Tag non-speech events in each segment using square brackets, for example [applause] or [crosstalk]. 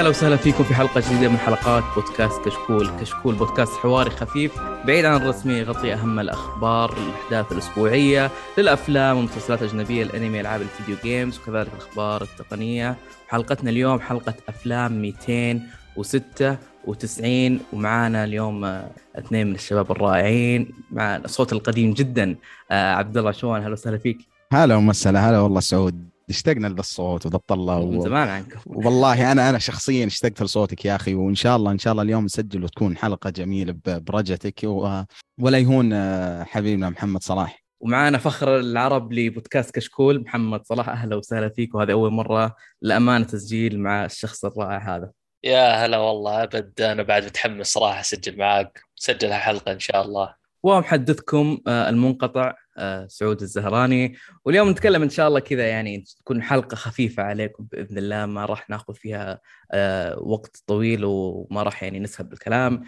أهلا وسهلا فيكم في حلقة جديدة من حلقات بودكاست كشكول، كشكول بودكاست حواري خفيف بعيد عن الرسمي يغطي أهم الأخبار، الاحداث الأسبوعية للأفلام والمسلسلات الأجنبية، الأنمي، ألعاب الفيديو جيمز وكذلك الأخبار التقنية. حلقتنا اليوم حلقة أفلام 296 ومعانا اليوم آه، اثنين من الشباب الرائعين مع الصوت القديم جدا آه، عبد الله شوان أهلا وسهلا فيك. هلا ومسهلا هلا والله سعود اشتقنا للصوت وذا الطله و... من زمان عنك والله أنا أنا شخصيا اشتقت لصوتك يا أخي وإن شاء الله إن شاء الله اليوم نسجل وتكون حلقة جميلة برجتك و... ولا يهون آه، حبيبنا محمد صلاح. ومعانا فخر العرب لبودكاست كشكول محمد صلاح أهلا وسهلا فيك وهذه أول مرة لأمانة تسجيل مع الشخص الرائع هذا. يا هلا والله ابد أنا بعد متحمس صراحة أسجل معاك سجل حلقة إن شاء الله. ومحدثكم آه، المنقطع سعود الزهراني. واليوم نتكلم إن شاء الله كذا يعني تكون حلقة خفيفة عليكم بإذن الله. ما راح ناخذ فيها آه، وقت طويل وما راح يعني نسهب بالكلام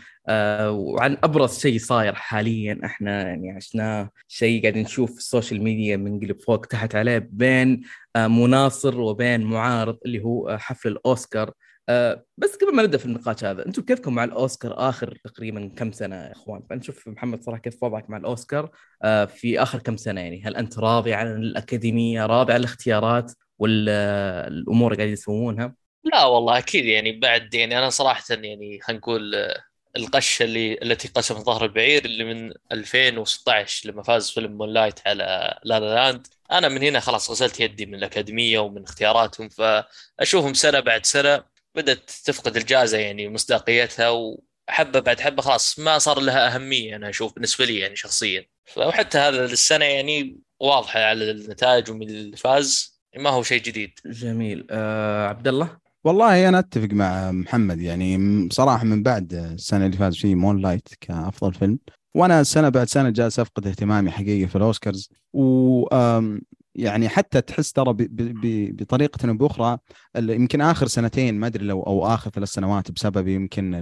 وعن أبرز شيء صاير حاليا إحنا يعني عشناه شيء قاعدين نشوف ال social media منقلب فوق تحت عليه بين مناصر وبين معارض اللي هو حفل الأوسكار. أه بس قبل ما نبدأ في النقاش هذا أنتم كيفكم مع الأوسكار آخر تقريبا كم سنة يا إخوان؟ فنشوف محمد صراحة كيف وضعك مع الأوسكار أه في آخر كم سنة يعني؟ هل أنت راضي عن الأكاديمية راضي عن الاختيارات والامور اللي قاعدين يسوونها؟ لا والله أكيد يعني بعد يعني أنا صراحة يعني خلينا نقول القشة اللي التي قسمت ظهر البعير اللي من 2016 لما فاز فيلم Moonlight على La La Land أنا من هنا خلاص غسلت يدي من الأكاديمية ومن اختياراتهم فأشوفهم سنة بعد سنة. بدأت تفقد الجائزة يعني مصداقيتها وحبة بعد حبة خلاص ما صار لها أهمية أنا أشوف بالنسبة لي يعني شخصيا. وحتى هذا السنة يعني واضحة على النتائج ومن اللي فاز ما هو شيء جديد. جميل. آه عبد الله والله أنا أتفق مع محمد يعني بصراحه من بعد السنة اللي فاز فيه Moonlight كأفضل فيلم. وأنا سنة بعد سنة جالس أفقد اهتمامي حقيقي في الأوسكارز. و يعني حتى تحس ترى بطريقة أو بأخرى يمكن آخر سنتين ما أدري لو أو آخر ثلاث سنوات بسبب يمكن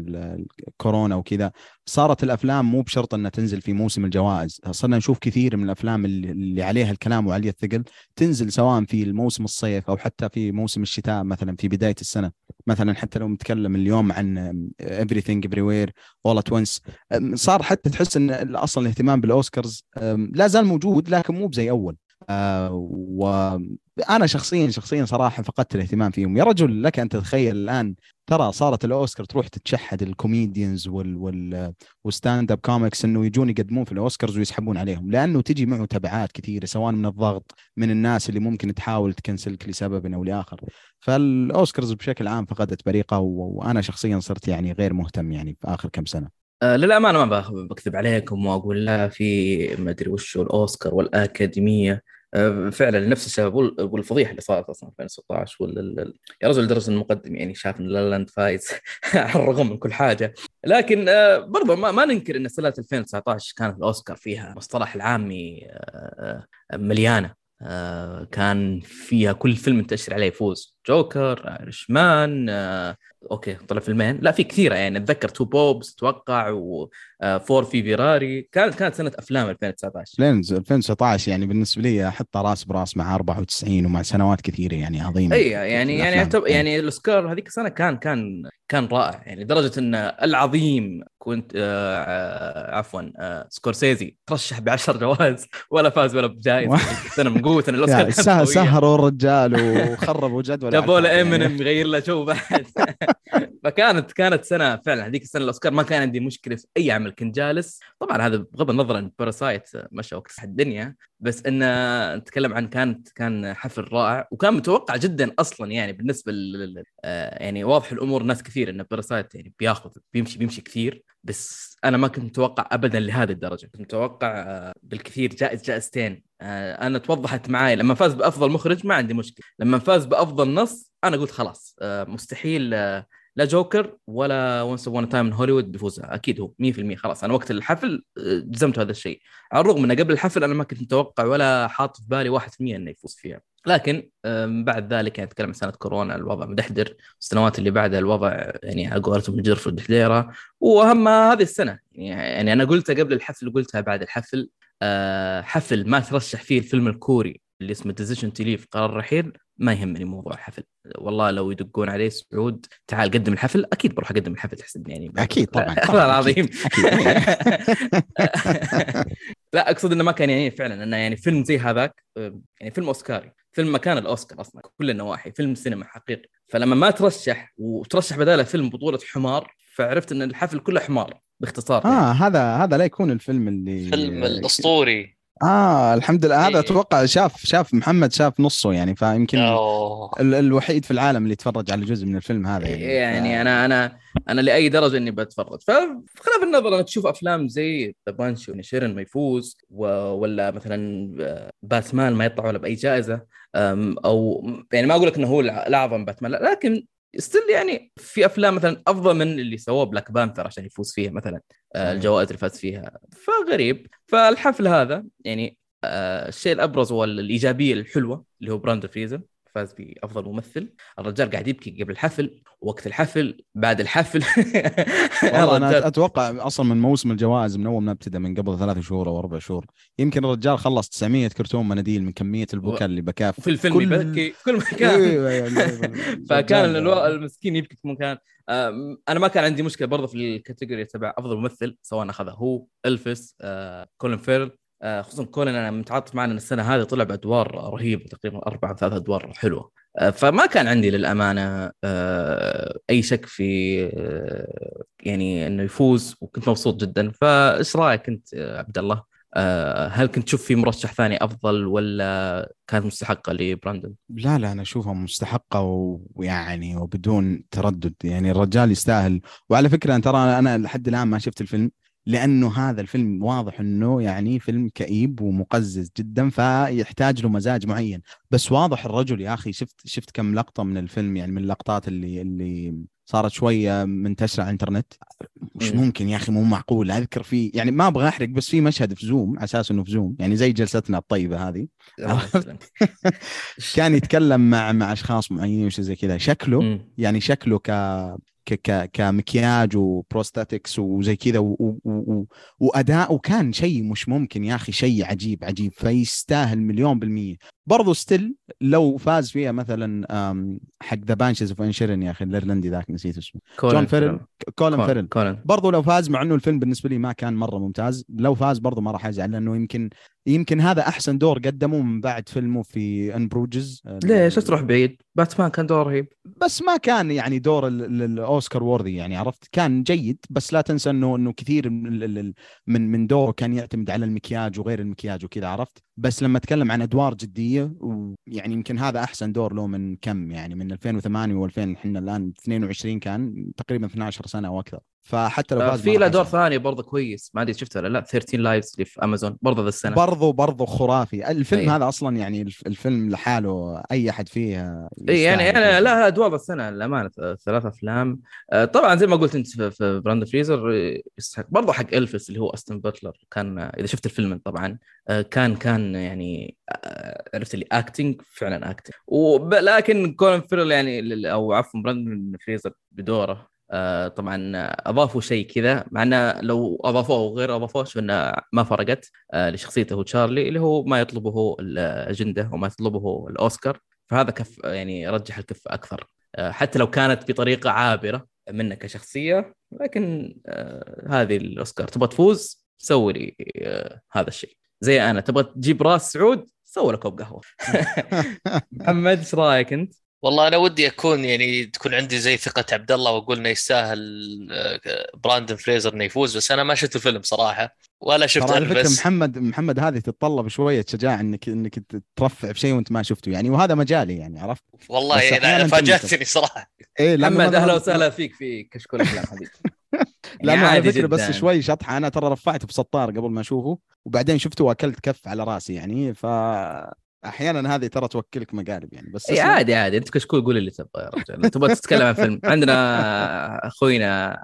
الكورونا وكذا صارت الأفلام مو بشرط إنها تنزل في موسم الجوائز. صرنا نشوف كثير من الأفلام اللي عليها الكلام وعليها الثقل تنزل سواء في الموسم الصيف أو حتى في موسم الشتاء مثلا في بداية السنة. مثلا حتى لو نتكلم اليوم عن everything everywhere all at once صار حتى تحس إن أصلا الاهتمام بالأوسكارز لا زال موجود لكن مو بزي أول. وأنا شخصيا شخصيا صراحة فقدت الاهتمام فيهم. يا رجل لك أن تتخيل الآن ترى صارت الأوسكار تروح تتشحد ال comedians وال وال وال stand-up comics إنه يجون يقدمون في الأوسكارز ويسحبون عليهم. لأنه تجي معه تبعات كثيرة سواء من الضغط من الناس اللي ممكن تحاول ت cancel ك لسبب أو لآخر. فالأوسكارز بشكل عام فقدت بريقة وأنا شخصيا صرت يعني غير مهتم يعني في آخر كم سنة. آه للامانه ما بكذب عليكم وأقول لا في ما أدري وش الأوسكار والأكاديمية. آه فعلا نفس السبب والفضيحه اللي صارت أصلا في 2016 وال... يا رجل لدرجه المقدم يعني شاف إن La La Land فايز [laughs] على الرغم من كل حاجة. لكن آه برضه ما, ما ننكر إن سنة 2019 كانت الأوسكار فيها مصطلح العامي آه, آه، مليانة. آه كان فيها كل فيلم منتشر عليه يفوز. Joker Irishman آه okay طلع فيلمين. لا في كثيرة يعني. أتذكر Two Popes أتوقع و Ford v Ferrari كانت كانت سنة أفلام 2019 2019 يعني بالنسبة لي احطها راس براس مع 94 ومع سنوات كثيرة يعني عظيمة. اي يعني يعني يعني, يعني الأوسكار هذيك السنة كان كان كان رائع. يعني لدرجة إن العظيم كنت آه, آه، عفوا آه سكورسيزي ترشح ب 10 جوائز ولا فاز ولا بجائزه [laughs] سنة من قوه الاوسكار سهروا الرجال وخربوا جدول جابوا له امينيم يغير له جو بعد. [laughs] فكانت كانت سنة فعلا هذيك السنة الأوسكار ما كان عندي مشكلة في أي عمل كنت جالس. طبعا هذا بغض النظر ان Parasite مشى وقت الدنيا بس انه نتكلم عن كانت كان حفل رائع وكان متوقع جدا أصلا يعني بالنسبة لل آه، يعني واضح الأمور ناس كثير إن Parasite يعني بياخذ بيمشي بيمشي كثير بس أنا ما كنت متوقع ابدا لهذه الدرجة. كنت متوقع آه، بالكثير جائز جائزتين. آه، أنا توضحت معي لما فاز بأفضل مخرج ما عندي مشكلة. لما فاز بأفضل نص أنا قلت خلاص مستحيل لا جوكر ولا Once Upon a Time in Hollywood بيفوزها أكيد هو 100% خلاص أنا وقت الحفل آه، جزمت هذا الشيء. على الرغم انه قبل الحفل أنا ما كنت متوقع ولا حاط في بالي 1% إنه يفوز فيها. لكن بعد ذلك يعني أتكلم عن سنة كورونا الوضع مدحدر. السنوات اللي بعدها الوضع يعني على قولتهم الجر في الدحديره واهمها هذه السنة. يعني أنا قلتها قبل الحفل وقلتها بعد الحفل. آه، حفل ما ترشح فيه الفيلم الكوري اللي اسمه Decision to Leave قرار رحيل. ما يهمني موضوع الحفل. والله لو يدقون عليه سعود تعال قدم الحفل أكيد بروح أقدم الحفل تحسبني يعني. أكيد طبعا [laughs] والله العظيم. [laughs] لا أقصد إنه ما كان يعني فعلا إنه يعني فيلم زي هذاك يعني فيلم أوسكاري. فيلم مكان الأوسكار أصلا كل النواحي فيلم سينما حقيقي. فلما ما ترشح وترشح بداله فيلم بطولة حمار فعرفت إن الحفل كله حمار باختصار يعني. آه هذا هذا لا يكون الفيلم اللي فيلم الأسطوري. آه الحمد لله هذا إيه. أتوقع شاف شاف محمد شاف نصه يعني فيمكن. ال- الوحيد في العالم اللي يتفرج على جزء من الفيلم هذا يعني, يعني أنا أنا أنا لأي درجة إني بتفرج فخلاف النظر انك تشوف أفلام زي The Banshees of Inisherin ما يفوز و... ولا مثلا آه، باتمان ما يطلع ولا بأي جائزة أو يعني ما أقول لك إنه هو الأعظم باتمان لكن still يعني في أفلام مثلا أفضل من اللي سووه Black Panther عشان يفوز فيها مثلا آه،. الجوائز اللي فاز فيها. فغريب. فالحفل هذا يعني آه، الشيء الأبرز والإيجابية الحلوة اللي هو بريندان فريزر فاز بأفضل ممثل. الرجال قاعد يبكي قبل الحفل وقت الحفل بعد الحفل. [laughs] والله أنا أتوقع أصلا من موسم الجوائز من أول ما ابتدى من قبل ثلاث شهور أو أربع شهور يمكن الرجال خلص 900 كرتون مناديل من كمية البكاء اللي بكاه. وفي الفيلم كل- يبكي في كل مكان أيوة، أيوة، فكان الرجال- الو- المسكين يبكي في مكان. أنا ما كان عندي مشكلة برضه في ال category تبع أفضل ممثل سواء اخذها هو إلفيس آه، كولين فاريل. خصوصا كولين أنا متعاطف معاه لأن السنة هذه طلع بأدوار رهيبة تقريبا أربع ثلاث أدوار حلوة. آه، فما كان عندي للأمانة آه، أي شك في آه، يعني إنه يفوز وكنت مبسوط جدا. فإيش رأيك أنت آه، عبد الله؟ آه، هل كنت تشوف في مرشح ثاني أفضل ولا كانت مستحقة لبريندان؟ لا لا أنا أشوفها مستحقة ويعني وبدون تردد. يعني الرجال يستاهل. وعلى فكرة ترى أنا لحد الآن ما شفت الفيلم. لأنه هذا الفيلم واضح إنه يعني فيلم كئيب ومقزز جدا فيحتاج له مزاج معين. بس واضح الرجل يا أخي شفت شفت كم لقطة من الفيلم يعني من اللقطات اللي اللي صارت شوية منتشرة على الإنترنت. مش مم. ممكن يا أخي؟ مو معقول. أذكر في يعني ما أبغى أحرق بس في مشهد في زوم على أساس إنه في زوم يعني زي جلستنا الطيبة هذه. [laughs] كان يتكلم مع مع أشخاص معينين وشي زي كذا. شكله. يعني شكله ك كمكياج و prosthetics وزي كذا و- و- و- وأداء وكان شيء مش ممكن يا أخي شيء عجيب عجيب. فيستاهل مليون بالمية. برضو still لو فاز فيها مثلا حق ذا Banshees of Inisherin يا أخي الإيرلندي ذاك نسيت اسمه. جون فاريل كولين فاريل برضو لو فاز مع إنه الفيلم بالنسبة لي ما كان مرة ممتاز. لو فاز برضو ما راح أزعل لأنه يمكن يمكن هذا أحسن دور قدمه من بعد فيلمه في In Bruges ليش؟ تروح بعيد؟ باتمان كان دور رهيب بس ما كان يعني دور ال- ال- الاوسكار worthy يعني عرفت؟ كان جيد بس لا تنسى انه إنه كثير من من دوره كان يعتمد على المكياج وغير المكياج وكذا عرفت؟ بس لما أتكلم عن أدوار جدية ويعني يمكن هذا أحسن دور له من كم يعني من 2008 و2000 إحنا الآن 22 كان تقريبا 12 سنة أو أكثر. فحتى لو آه، فاز في له دور. ثاني برضه كويس. ما أدري شفته ولا لا. 13 Lives اللي في أمازون برضه ذا السنة. برضو برضو خرافي. الفيلم أيوة. هذا أصلا يعني الف- الفيلم لحاله أي أحد فيه اي يعني أنا. لا أدوار السنة للأمانة. ثلاث أفلام. آه، طبعا زي ما قلت أنت في, بريندان فريزر آه، يستحق برضه حق إلفيس اللي هو أوستن باتلر. كان إذا شفت الفيلم طبعا آه، كان كان يعني آه، عرفت اللي acting فعلا acting ولكن كولن فاريل يعني أو عفوا بريندان فريزر بدوره. آه، طبعا أضافوا شيء كذا مع إنه لو أضافوه أو غير أضافوه فانه ما فرقت آه، لشخصيته تشارلي اللي هو ما يطلبه الأجندة وما يطلبه الأوسكار. فهذا كف يعني رجح الكفه أكثر. حتى لو كانت بطريقة عابرة منك كشخصية لكن هذه الأوسكار. تبغى تفوز؟ سوي لي هذا الشيء. زي أنا تبغى تجيب راس سعود سوي لك كوب قهوة [laughs] محمد إيش رأيك أنت؟ والله أنا ودي أكون يعني تكون عندي زي ثقة عبد الله وأقول إنه يستاهل آه، براندن فريزر إنه يفوز بس أنا ما شفت الفيلم صراحة ولا شفت على فكرة محمد محمد هذه تتطلب شوية شجاعة إنك إنك ترفع بشيء وأنت ما شفته يعني وهذا مجالي يعني عرفت؟ والله يعني. فاجأتني صراحة لأنه محمد أهلا وسهلا فيك في كشكول افلام حبيبي [laughs] [laughs] لأنه على عادي فكرة بس. شوي شطحة. أنا ترى رفعته في سطار قبل ما أشوفه وبعدين شفته وأكلت كف على رأسي يعني ف أحيانا هذه ترى توكلك مقالب يعني بس إي. عادي عادي. أنت كشكول قول اللي تبغى يا رجل. تبغى تتكلم عن فيلم. عندنا أخوينا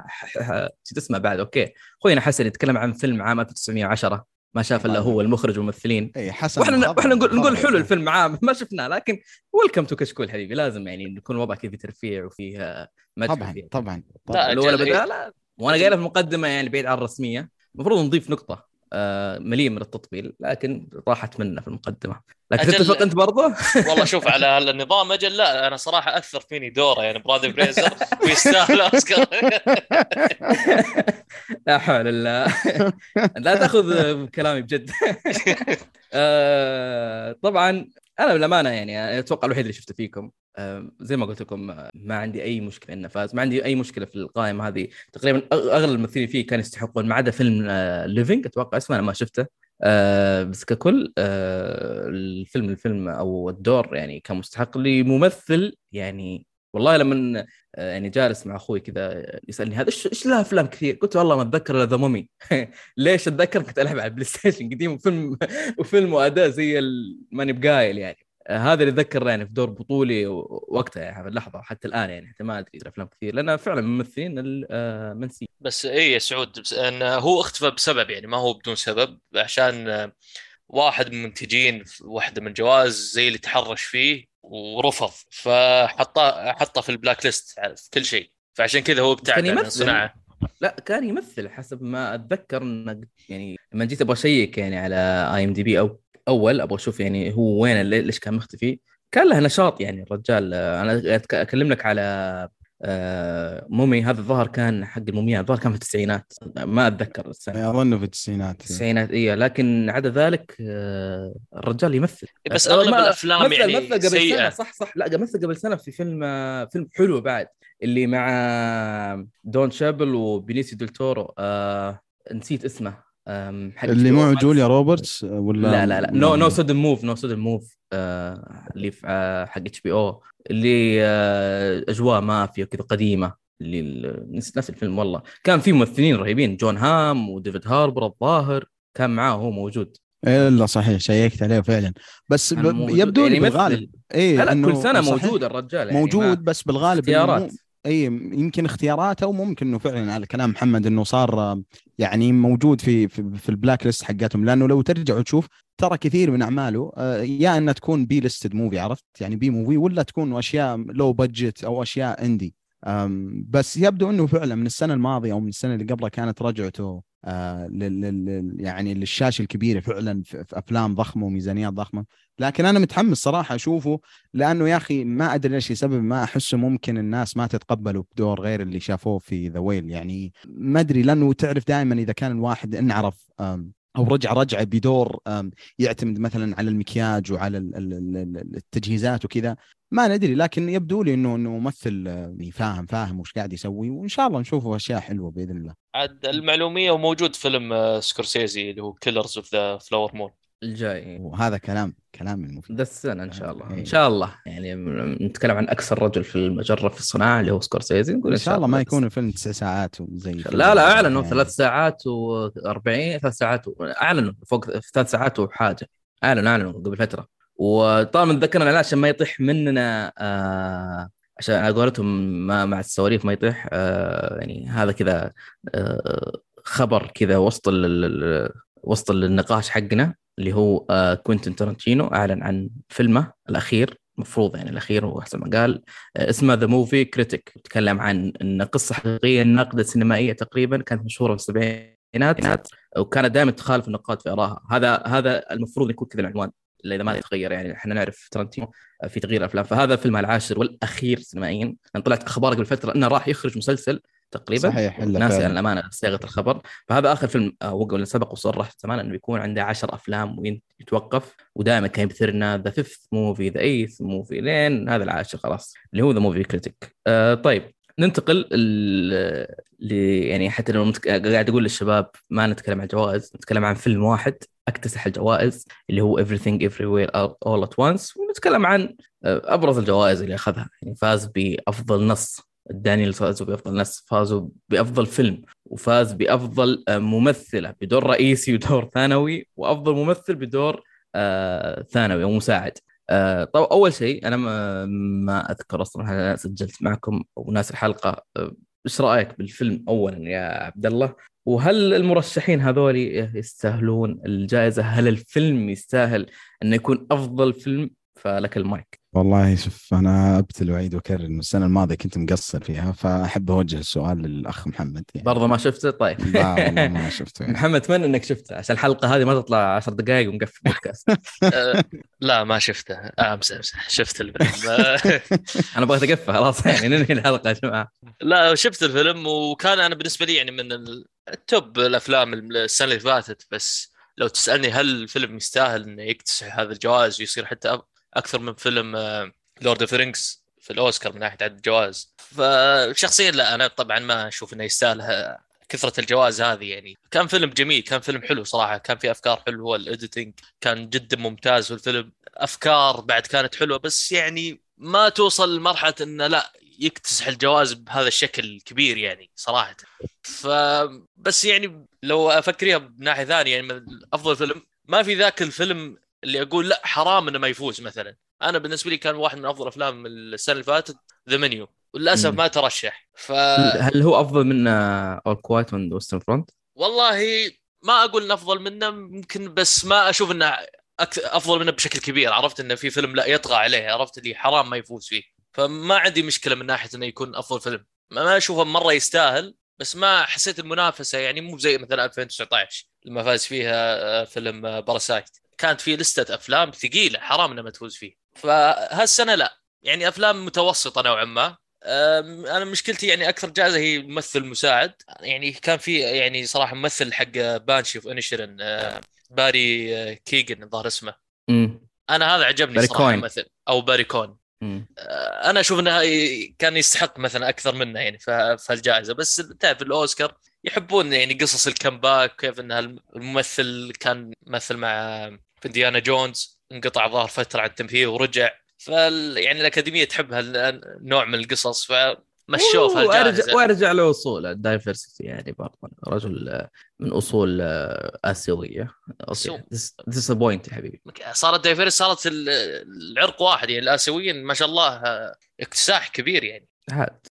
شو اسمه بعد؟ أوكي. أخوينا حسن يتكلم عن فيلم عام 1910 ما شاف إلا هو المخرج والممثلين. اي حسن وإحنا وإحنا نقول. نقول حلو الفيلم عام ما شفناه لكن welcome to كشكول حبيبي لازم يعني يكون وضع كذا ترفيع وفيه مدح طبعا طبعا لا، لا وأنا قايلها في المقدمه يعني بعيد عن الرسمية. المفروض نضيف نقطة. آه، مليء من التطبيل لكن راحت منه في المقدمة. لكن أجل- تتفق أنت برضه؟ [laughs] والله شوف على [laughs] هالنظام أجل لا أنا صراحة اثر فيني دوره يعني برادي بريزر ويستاهل أوسكار. [laughs] لا حول الله. لا تأخذ كلامي بجد. آه، طبعا أنا بالامانه يعني أتوقع الوحيد اللي شفته فيكم آه، زي ما قلت لكم آه، ما عندي أي مشكلة إنه فاز ما عندي أي مشكلة في القائمة هذه. تقريبا أغلب الممثلين فيه كانوا يستحقون ما عدا فيلم Living أتوقع اسمه أنا ما شفته. آه، بس ككل آه، الفيلم الفيلم أو الدور يعني كان مستحق لممثل يعني والله لما آه، يعني جالس مع أخوي كذا يسألني هذا إيش إيش له أفلام كثير؟ قلت والله ما أتذكر إلا ذا Mummy [laughs] ليش أتذكر؟ كنت ألعب على البلاي ستيشن قديم وفيلم وفيلم وأداء زي ماني بقايل يعني. آه، هذا اللي اتذكر يعني في دور بطولي وقتها يعني في اللحظة حتى الآن يعني حتى ما أدري أفلام كثير لانها فعلا ممثلين المنسي بس اي يا سعود بس إن هو اختفى بسبب يعني ما هو بدون سبب عشان واحد من المنتجين واحدة من الجوائز زي اللي تحرش فيه ورفض فحطه حطه في ال blacklist في كل شيء. فعشان كذا هو ابتعد عن يمثل. الصناعه لا كان يمثل حسب ما أتذكر انه يعني لما جيت أبغى أشيك يعني على IMDb أو أول أبغى أشوف يعني هو وين ليش كان مختفي. كان له نشاط يعني الرجال. أنا اكلم لك على Mummy هذا الظهر كان حق المومياء الظهر كان في التسعينات ما أتذكر السنة. أظن في التسعينات التسعينات اي لكن عدا ذلك آه، الرجال يمثل. بس آه، أغلب الأفلام مثل يعني مثل قبل سيئة. سنة صح صح. لا مثل قبل سنة في فيلم آه، فيلم حلو بعد اللي مع دون تشيدل وبينيسيو ديل تورو آه نسيت اسمه. اللي. معه جوليا روبرتس ولا لا لا لا. No No Sudden Move No Sudden Move اللي في آه حق HBO اللي آه أجواء مافيا كذا قديمة. اللي نفس الفيلم والله. كان في ممثلين رهيبين. جون هام وديفيد هاربر الظاهر كان معاه هو موجود. الا صحيح. شيكت عليه فعلا. بس ب... يبدو لي يعني. بالغالب. اي كل سنة موجود الرجال. يعني موجود بس بالغالب اختيارات. أي يمكن اختيارات أو ممكن إنه فعلا على كلام محمد إنه صار يعني موجود في في, في ال blacklist حقتهم لأنه لو ترجع وتشوف ترى كثير من أعماله آه، يا إنها تكون B-listed movie عرفت؟ يعني B movie ولا تكون أشياء low budget أو أشياء indie بس يبدو إنه فعلا من السنة الماضية أو من السنة اللي قبلها كانت رجعته آه لل يعني للشاشة الكبيرة فعلا في, أفلام ضخمة وميزانيات ضخمة. لكن أنا متحمس صراحة أشوفه لأنه يا أخي ما أدري ليش السبب ما أحسه ممكن الناس ما تتقبله بدور غير اللي شافوه في The Whale يعني ما أدري لأنه تعرف دائما إذا كان الواحد انعرف أو رجع رجعه بدور يعتمد مثلا على المكياج وعلى ال- ال- ال- ال- التجهيزات وكذا. ما ندري لكن يبدو لي انه إنه ممثل آه، فاهم فاهم وش قاعد يسوي وإن شاء الله نشوفه أشياء حلوة بإذن الله. عاد المعلومية وموجود فيلم آه، سكورسيزي اللي هو Killers of the Flower Moon الجاي. وهذا كلام كلام المفيد ذا السنة إن شاء الله. إيه. ان شاء الله. يعني نتكلم عن أكثر رجل في المجرة في الصناعة اللي هو سكورسيزي نقول إن شاء الله ما. يكون الفيلم تسع ساعات وزي لا لا اعلنوا يعني. ثلاث ساعات و40 ثلاث ساعات و... اعلنوا فوق ثلاث ساعات وحاجة. اعلنوا اعلنوا قبل فترة. وطبعا ذكرنا الإعلان عشان ما يطيح مننا آه عشان على قولتهم ما مع السواليف ما يطيح آه يعني هذا كذا آه خبر كذا وسط ال- وسط النقاش حقنا. اللي هو آه كوينتن تارانتينو أعلن عن فيلمه الأخير المفروض يعني الأخير هو حسب ما قال آه، اسمه The Movie Critic يتكلم عن إن قصة حقيقية ناقده سينمائية تقريبا كانت مشهورة في السبعينات وكانت دائما تخالف النقاد في آرائها. هذا هذا المفروض يكون كذا العنوان إذا ما يتغير يعني. إحنا نعرف ترنتينو في تغيير أفلام. فهذا فيلمه العاشر والأخير سينمائيا. طلعت أخبار قبل فترة إنه راح يخرج مسلسل تقريبا. صحيح ناسي. أنا الأمانة صياغه الخبر. فهذا آخر فيلم آه، اللي سبق وصرح زمان إنه بيكون عنده 10 أفلام ويتوقف ودائما كان يبثرنا the fifth movie the eighth movie لين هذا العاشر خلاص اللي هو The Movie Critic آه طيب ننتقل ل يعني حتى لو متك... قاعد أقول للشباب ما نتكلم عن الجوائز نتكلم عن فيلم واحد أكتسح الجوائز اللي هو Everything Everywhere All at Once ونتكلم عن آه، أبرز الجوائز اللي أخذها يعني فاز بأفضل نص. دانيال فازوا بأفضل نص فازوا بأفضل فيلم وفاز بأفضل آه، ممثلة بدور رئيسي ودور ثانوي وأفضل ممثل بدور آه، ثانوي أو مساعد. آه، طب أول شيء أنا ما, ما أذكر أصلا هل أنا سجلت معكم وناس الحلقة إيش رأيك بالفيلم اولا يا عبد الله؟ وهل المرشحين هذول يستاهلون الجائزة؟ هل الفيلم يستاهل إنه يكون أفضل فيلم؟ فلك المايك. والله شوف أنا ابتل واعيد وأكرر إنه السنة الماضية كنت مقصر فيها فأحب أوجه السؤال للأخ محمد يعني. برضه ما شفته؟ طيب. لا والله ما شفته يعني. [laughs] محمد أتمنى إنك شفته عشان الحلقة هذه ما تطلع 10 دقائق ونقفل بودكاست آه، [laughs] [laughs] لا ما شفته. آه، امزح امزح شفت الفيلم. آه، أنا أبغى اتقفل خلاص يعني ننهي الحلقة يا جماعة. لا شفت الفيلم وكان أنا بالنسبة لي يعني من ال top الأفلام السنة اللي فاتت بس لو تسألني هل الفيلم يستاهل إنه يكتسح هذا الجوائز ويصير حتى أكثر من فيلم Lord of Rings في الأوسكار من ناحية عدد الجوائز. فشخصيا لا أنا طبعا ما أشوف إنه يستاهل كثرة الجوائز هذه يعني. كان فيلم جميل كان فيلم حلو صراحة كان في أفكار حلوة ال editing كان جدا ممتاز في الفيلم أفكار بعد كانت حلوة بس يعني ما توصل لمرحلة إنه لا يكتسح الجوائز بهذا الشكل الكبير يعني صراحة. فبس يعني لو افكرها بناحية ثانية يعني أفضل فيلم ما في ذاك الفيلم اللي أقول لا حرام إنه ما يفوز مثلا. أنا بالنسبة لي كان واحد من أفضل أفلام السنة اللي فاتت The Menu وللأسف ما ترشح. ف هل هو أفضل من All Quiet on Western Front؟ والله ما أقول إنه أفضل منه ممكن بس ما أشوف إنه أفضل منه بشكل كبير. عرفت إنه في فيلم لا يطغى عليه عرفت اللي حرام ما يفوز فيه. فما عندي مشكلة من ناحية إنه يكون أفضل فيلم. ما أشوفه مرة يستاهل بس ما حسيت المنافسة يعني مو زي مثلا 2019 لما فاز فيها آه، فيلم باراسايت كانت في لستة أفلام ثقيلة حرام إنها ما تفوز فيه. فهالسنة لا. يعني أفلام متوسطة نوعا ما. أنا مشكلتي يعني أكثر جائزة هي ممثل مساعد. يعني كان في يعني صراحة ممثل حق Banshees of Inisherin آه، باري آه، كيجن الظاهر اسمه. امم أنا هذا عجبني صراحة مثل أو باري كون أنا أشوف إنه كان يستحق مثلا أكثر منه يعني في الجائزه بس تعرف الأوسكار يحبون يعني قصص ال comeback كيف إن الممثل كان مثل مع انديانا جونز انقطع ظهر فترة عن التمثيل ورجع. فال يعني الأكاديمية تحب هالنوع من القصص ف مشوه في وارجع وأرجع لأصول ال diversity يعني برضه رجل من أصول آسيوية. okay. this point يا حبيبي. صارت diverse صارت العرق واحد. يعني الآسيويين ما شاء الله اكتساح كبير يعني. هاد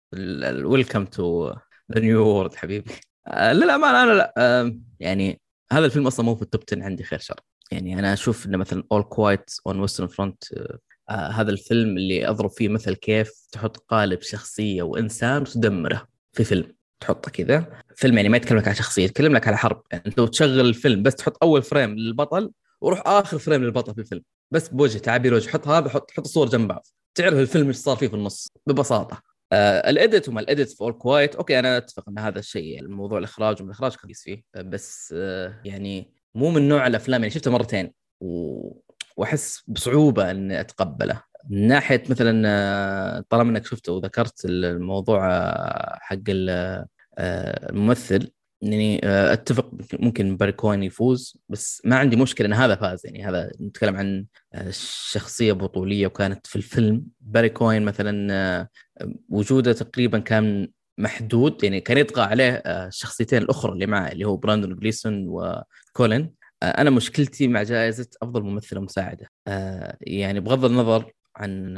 welcome to the new world حبيبي. آه، للأمانة أنا لا يعني هذا الفيلم أصلا مو في ال top 10 عندي خير شر. يعني أنا أشوف إنه مثلا All Quiet on Western Front هذا الفيلم اللي أضرب فيه مثل كيف تحط قالب شخصية وإنسان وتدمره في فيلم. تحطه كذا. فيلم يعني ما يتكلم لك عن شخصية يتكلم لك على حرب. يعني أنت تشغل الفيلم بس تحط أول frame للبطل وروح آخر frame للبطل في الفيلم. بس بوجه تعابير وجه حط هذا حط حط الصور جنب بعض. تعرف الفيلم إيش صار فيه في النص؟ ببساطة. آه ال edit وما ال edit في All Quiet okay أنا أتفق إن هذا الشيء الموضوع الإخراج وما الاخراج كويس فيه. بس آه يعني مو من نوع الأفلام يعني شفته مرتين و... وأحس بصعوبة إني أتقبله. من ناحية مثلا آه، طالما إنك شفته وذكرت الموضوع آه، حق آه، الممثل إني أتفق ممكن باري كوين يفوز بس ما عندي مشكلة إن هذا فاز. يعني هذا نتكلم عن شخصية بطولية وكانت في الفيلم. باري كوين مثلا وجوده تقريبا كان محدود يعني كان يطغى عليه الشخصيتين الأخرى اللي معه اللي هو براندون جليسون وكولين أنا مشكلتي مع جائزة أفضل ممثلة مساعدة يعني بغض النظر عن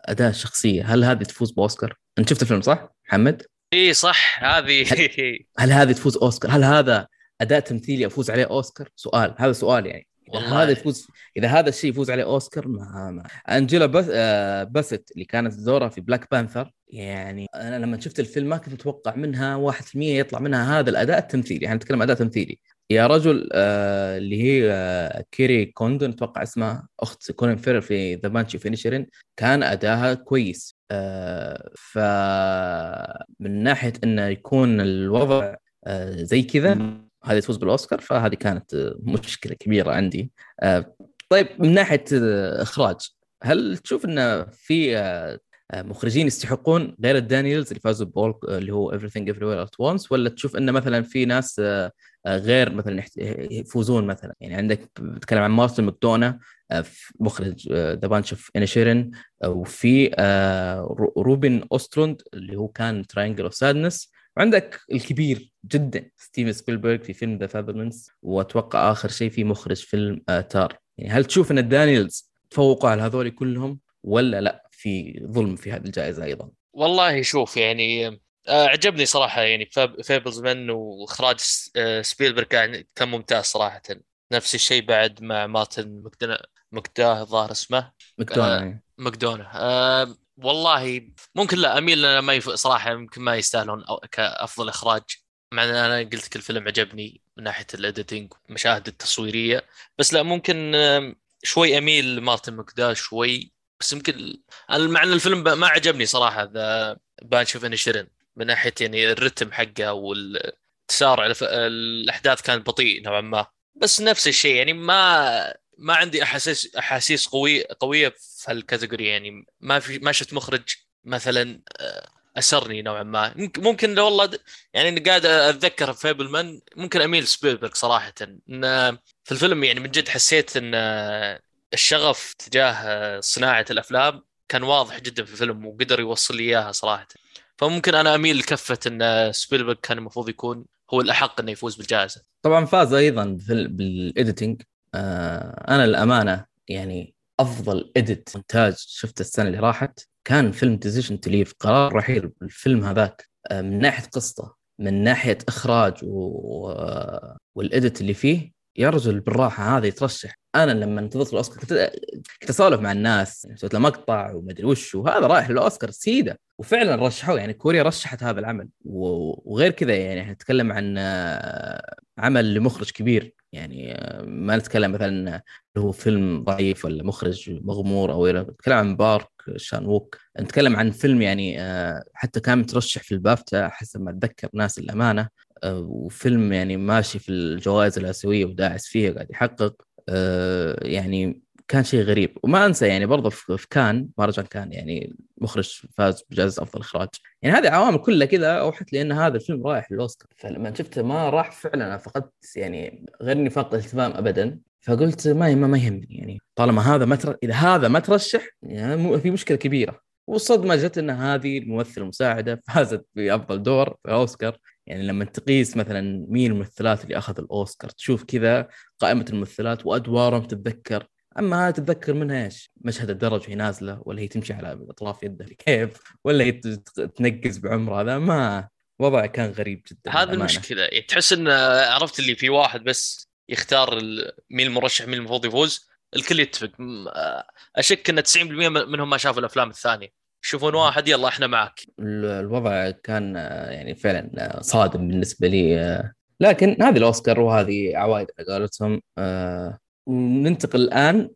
أداء الشخصية هل هذه تفوز بأوسكار؟ أنت شفت الفيلم صح محمد؟ إي صح هذه هل, هذه تفوز أوسكار؟ هل هذا أداء تمثيلي أفوز عليه أوسكار؟ سؤال هذا سؤال يعني والله هذا يفوز إذا هذا الشيء يفوز عليه أوسكار ما, ما. أنجيلا بس... آه، بست اللي كانت دورها في Black Panther يعني أنا لما شفت الفيلم ما كنت متوقع منها 1% يطلع منها هذا الأداء التمثيلي يعني نتكلم أداء تمثيلي. يا رجل آه اللي هي آه كيري كوندون أتوقع اسمها أخت كولين فاريل في The Banshees of Inisherin كان أداها كويس. آه ف من ناحية إنه يكون الوضع آه زي كذا هذه تفوز بالأوسكار فهذه كانت آه، مشكلة كبيرة عندي. آه طيب من ناحية آه، إخراج هل تشوف إنه في آه، مخرجين يستحقون غير الدانييلز اللي فازوا بول اللي هو everything everywhere at once. ولا تشوف انه مثلا في ناس غير مثلا يفوزون مثلا. يعني عندك بتكلم عن مارتن مكدونا آه، مخرج The Banshees of Inisherin وفي آه، روبن أوستروند اللي هو كان Triangle of Sadness وعندك الكبير جدا ستيفن سبيلبرغ في فيلم The Fabelmans وأتوقع آخر شيء في مخرج فيلم آه، Tár. يعني هل تشوف إن الدانييلز تفوقوا على هذول كلهم؟ ولا لا في ظلم في هذه الجائزة أيضا؟ والله شوف يعني آه، عجبني صراحة يعني Fabelmans وإخراج آه، سبيلبرغ كان كان ممتاز صراحة نفس الشيء بعد مع مارتن مكدونا الظاهر اسمه مكدونا آه. يعني. مكدونا أه والله ممكن لا أميل لأن ما يف... صراحة يمكن ما يستاهلون أو- كأفضل إخراج مع إن أنا قلت لك الفيلم عجبني من ناحية ال editing المشاهد التصويرية بس لا ممكن شوي أميل لمارتن مكدونا شوي بس يمكن أنا مع إن الفيلم ما عجبني صراحة The Banshees of Inisherin من ناحية يعني الرتم حقه والتسارع الأحداث كانت بطيء نوعا ما. بس نفس الشيء يعني ما ما عندي احاسيس أحاسيس قويه قوية في هال category. يعني ما في ما شفت مخرج مثلا آه، أسرني نوعا ما. ممكن لو والله يعني أنا قاعد أتذكر Fabelmans ممكن أميل سبيلبرغ صراحة. إن في الفيلم يعني من جد حسيت إن الشغف تجاه آه، صناعة الأفلام كان واضح جدا في الفيلم وقدر يوصل لي إياها صراحة. فممكن أنا أميل لكفة إن سبيلبرغ كان المفروض يكون هو الأحق إنه يفوز بالجائزة. طبعا فاز أيضا بال- بال editing آه أنا الامانه يعني أفضل edit مونتاج شفته السنة اللي راحت. كان فيلم Decision to Leave قرار رحيل الفيلم هذاك آه من ناحية قصته من ناحية إخراج و... والاديت اللي فيه يا رجل بالراحة هذا يترشح أنا لما انتظرت الأوسكار كنت كنت أسولف مع الناس سويت له مقطع ومدري وش وهذا رايح للأوسكار سيده وفعلا رشحوه يعني كوريا رشحت هذا العمل. وغير كذا يعني إحنا نتكلم عن آه، عمل لمخرج كبير. يعني آه، ما نتكلم مثلا اللي هو فيلم ضعيف ولا مخرج مغمور أو غيره. نتكلم عن بارك شان ووك. نتكلم عن فيلم يعني آه، حتى كان مترشح في البافتا حسب ما أتذكر ناس الأمانة. وفيلم يعني ماشي في الجوائز الآسيوية وداعس فيها قاعد يحقق آه، يعني كان شيء غريب. وما أنسى يعني برضه في كان مهرجان كان يعني مخرج فاز بجائزة أفضل إخراج. يعني هذه عوامل كلها كذا أوحت لي إن هذا الفيلم رايح للأوسكار. فلما شفته ما راح فعلا أنا فقدت يعني غير إني فاقد الاهتمام ابدا. فقلت ما ما, يهمني يعني. طالما هذا ما تر... إذا هذا ما ترشح يعني في مشكلة كبيرة. والصدمة جت إن هذه الممثلة المساعدة [laughs] فازت بأفضل دور في الأوسكار. يعني لما تقيس مثلا مين الممثلات اللي أخذ الأوسكار تشوف كذا قائمة الممثلات وادوارهم تتذكر أما هذا تتذكر منها إيش؟ مشهد الدرج وهي نازلة ولا هي تمشي على أطراف يدها كيف؟ ولا هي تنقز بعمر هذا ما وضع كان غريب جدا هذا. المشكلة يعني تحس إن عرفت اللي في واحد بس يختار مين المرشح مين المفروض يفوز الكل يتفق أشك إن 90% منهم ما شافوا الأفلام الثانية يشوفون واحد يلا إحنا معك ال- الوضع كان آه، يعني فعلا آه، صادم بالنسبة لي آه، لكن هذه الأوسكار وهذه عوائد على قولتهم ننتقل الآن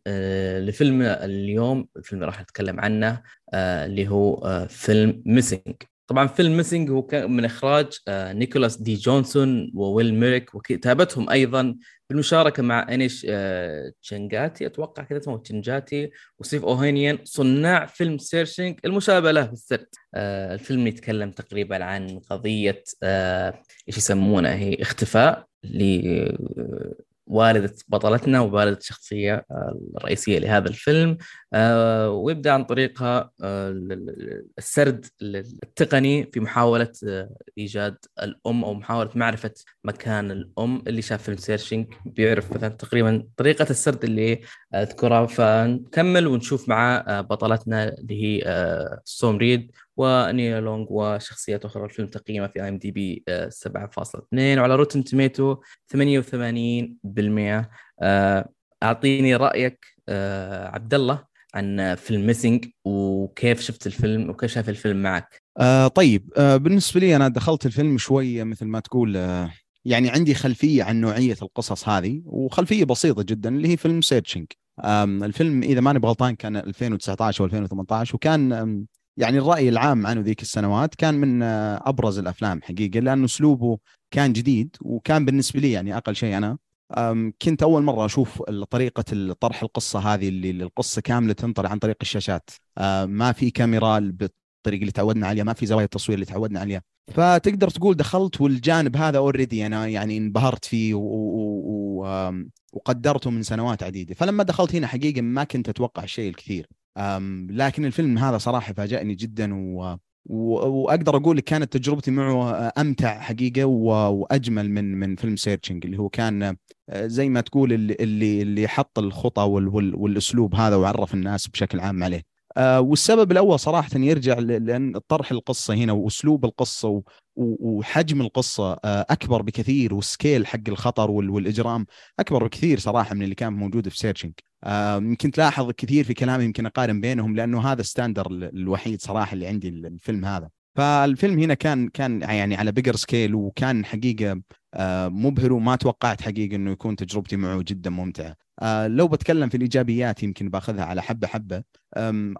لفيلم اليوم الفيلم اللي راح نتكلم عنه اللي هو فيلم Missing طبعا فيلم Missing هو كان من إخراج آه، نيكولاس دي جونسون وويل ميريك وكتابتهم أيضا بالمشاركه مع إنيش آه، تشنجاتي أتوقع كذا اسمه تشنجاتي وستيف أوهينيان صناع فيلم Searching المشابه له في السرد. آه، الفيلم يتكلم تقريبا عن قضية إيش يسمونها هي اختفاء لوالده بطلتنا ووالدة الشخصيه آه، الرئيسية لهذا الفيلم. آه، ويبدأ عن طريقها آه، ال- ال- السرد التقني في محاولة آه، إيجاد الأم أو محاولة معرفة مكان الأم. اللي شاف فيلم Searching بيعرف مثلا تقريبا طريقة السرد اللي أذكرها. فنكمل ونشوف مع بطلتنا اللي هي ستورم ريد. ونيا لونغ وشخصيات أخرى. الفيلم تقييمه في IMDb 7.2 وعلى Rotten Tomatoes 88% آه، أعطيني رأيك آه، عبد الله عن فيلم Missing وكيف شفت الفيلم وكيف شاف الفيلم معك؟ آه طيب آه بالنسبة لي أنا دخلت الفيلم شوية مثل ما تقول آه يعني عندي خلفية عن نوعية القصص هذه وخلفية بسيطة جدا اللي هي فيلم Searching الفيلم إذا ماني بغلطان كان 2019 أو 2018 وكان يعني الرأي العام عنه ذيك السنوات كان من آه أبرز الأفلام حقيقة لأنه أسلوبه كان جديد وكان بالنسبة لي يعني أقل شيء أنا. كنت أول مرة أشوف طريقة طرح القصة هذه اللي القصة كاملة تنطرح عن طريق الشاشات. ما في كاميرا بالطريقة اللي تعودنا عليها ما في زوايا التصوير اللي تعودنا عليها. فتقدر تقول دخلت والجانب هذا already أنا يعني انبهرت فيه و... و... و... وقدرته من سنوات عديدة. فلما دخلت هنا حقيقة ما كنت أتوقع الشيء الكثير. لكن الفيلم هذا صراحة فاجأني جدا و... وأقدر أقول لك كانت تجربتي معه أمتع حقيقة. وأجمل من من فيلم Searching اللي هو كان زي ما تقول اللي اللي, حط الخطى وال... وال... والأسلوب هذا وعرف الناس بشكل عام عليه. والسبب الأول صراحة يرجع. لأن طرح القصة هنا وأسلوب القصة. وحجم القصة أكبر بكثير وال scale حق الخطر وال... والإجرام أكبر بكثير صراحة من اللي كان موجود في Searching. آه، يمكن تلاحظ كثير في كلامي يمكن أقارن بينهم لأنه هذا standard الوحيد صراحة اللي عندي الفيلم هذا فالفيلم هنا كان كان يعني على bigger scale وكان حقيقة آه، مبهر وما توقعت حقيقة إنه يكون تجربتي معه جدا ممتعة. آه، لو بتكلم في الإيجابيات يمكن باخذها على حبة حبة.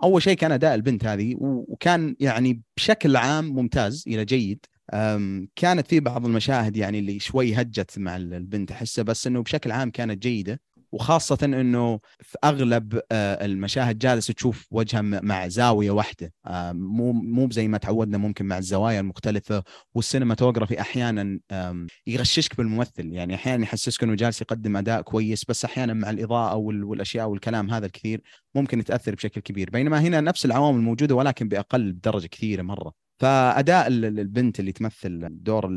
أول شيء كان أداء البنت هذه وكان يعني بشكل عام ممتاز إلى جيد. كانت في بعض المشاهد يعني اللي شوي هجت مع البنت احسه بس إنه بشكل عام كانت جيدة. وخاصة إنه في أغلب آه، المشاهد جالس تشوف وجهها مع زاوية واحدة. آه، مو مو زي ما تعودنا ممكن مع الزوايا المختلفة. والسينماتوجرافي أحيانا يغششك بالممثل. يعني أحيانا يحسسك إنه جالس يقدم أداء كويس بس أحيانا مع الإضاءة والأشياء والكلام هذا الكثير ممكن يتأثر بشكل كبير. بينما هنا نفس العوامل موجودة ولكن بأقل بدرجة كثيرة مرة. فأداء البنت اللي تمثل دور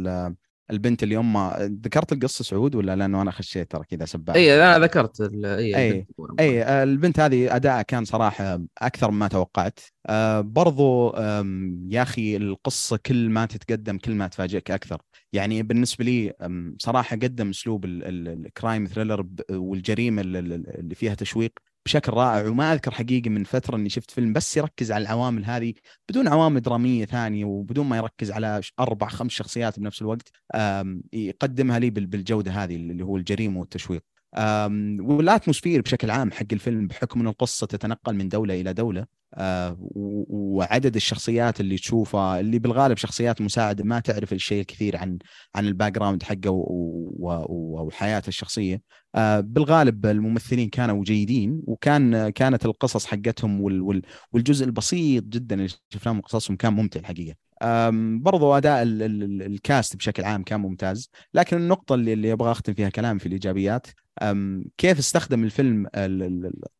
البنت اللي امها ذكرت القصة سعود ولا؟ لأنه أنا خشيت ترى كذا سباح. اي أنا ذكرت اي اي, أي البنت هذه أداءها كان صراحة أكثر مما توقعت. آه برضو يا أخي القصة كل ما تتقدم كل ما تفاجئك أكثر. يعني بالنسبة لي صراحة قدم أسلوب ال crime thriller والجريمة اللي فيها تشويق. بشكل رائع وما أذكر حقيقي من فترة إني شفت فيلم بس يركز على العوامل هذه بدون عوامل درامية ثانية وبدون ما يركز على أربع خمس شخصيات بنفس الوقت يقدمها لي بالجودة هذه اللي هو الجريمة والتشويق. وال atmosphere بشكل عام حق الفيلم بحكم ان القصة تتنقل من دولة إلى دولة آه، وعدد الشخصيات اللي تشوفها اللي بالغالب شخصيات مساعدة ما تعرف الشيء الكثير عن عن ال background حقه وحياته الشخصية. آه، بالغالب الممثلين كانوا جيدين وكان كانت القصص حقتهم والجزء البسيط جدا اللي شفناه من قصصهم كان ممتع الحقيقة. برضو أداء ال cast بشكل عام كان ممتاز. لكن النقطة اللي, اللي أبغى أختم فيها كلام في الإيجابيات كيف استخدم الفيلم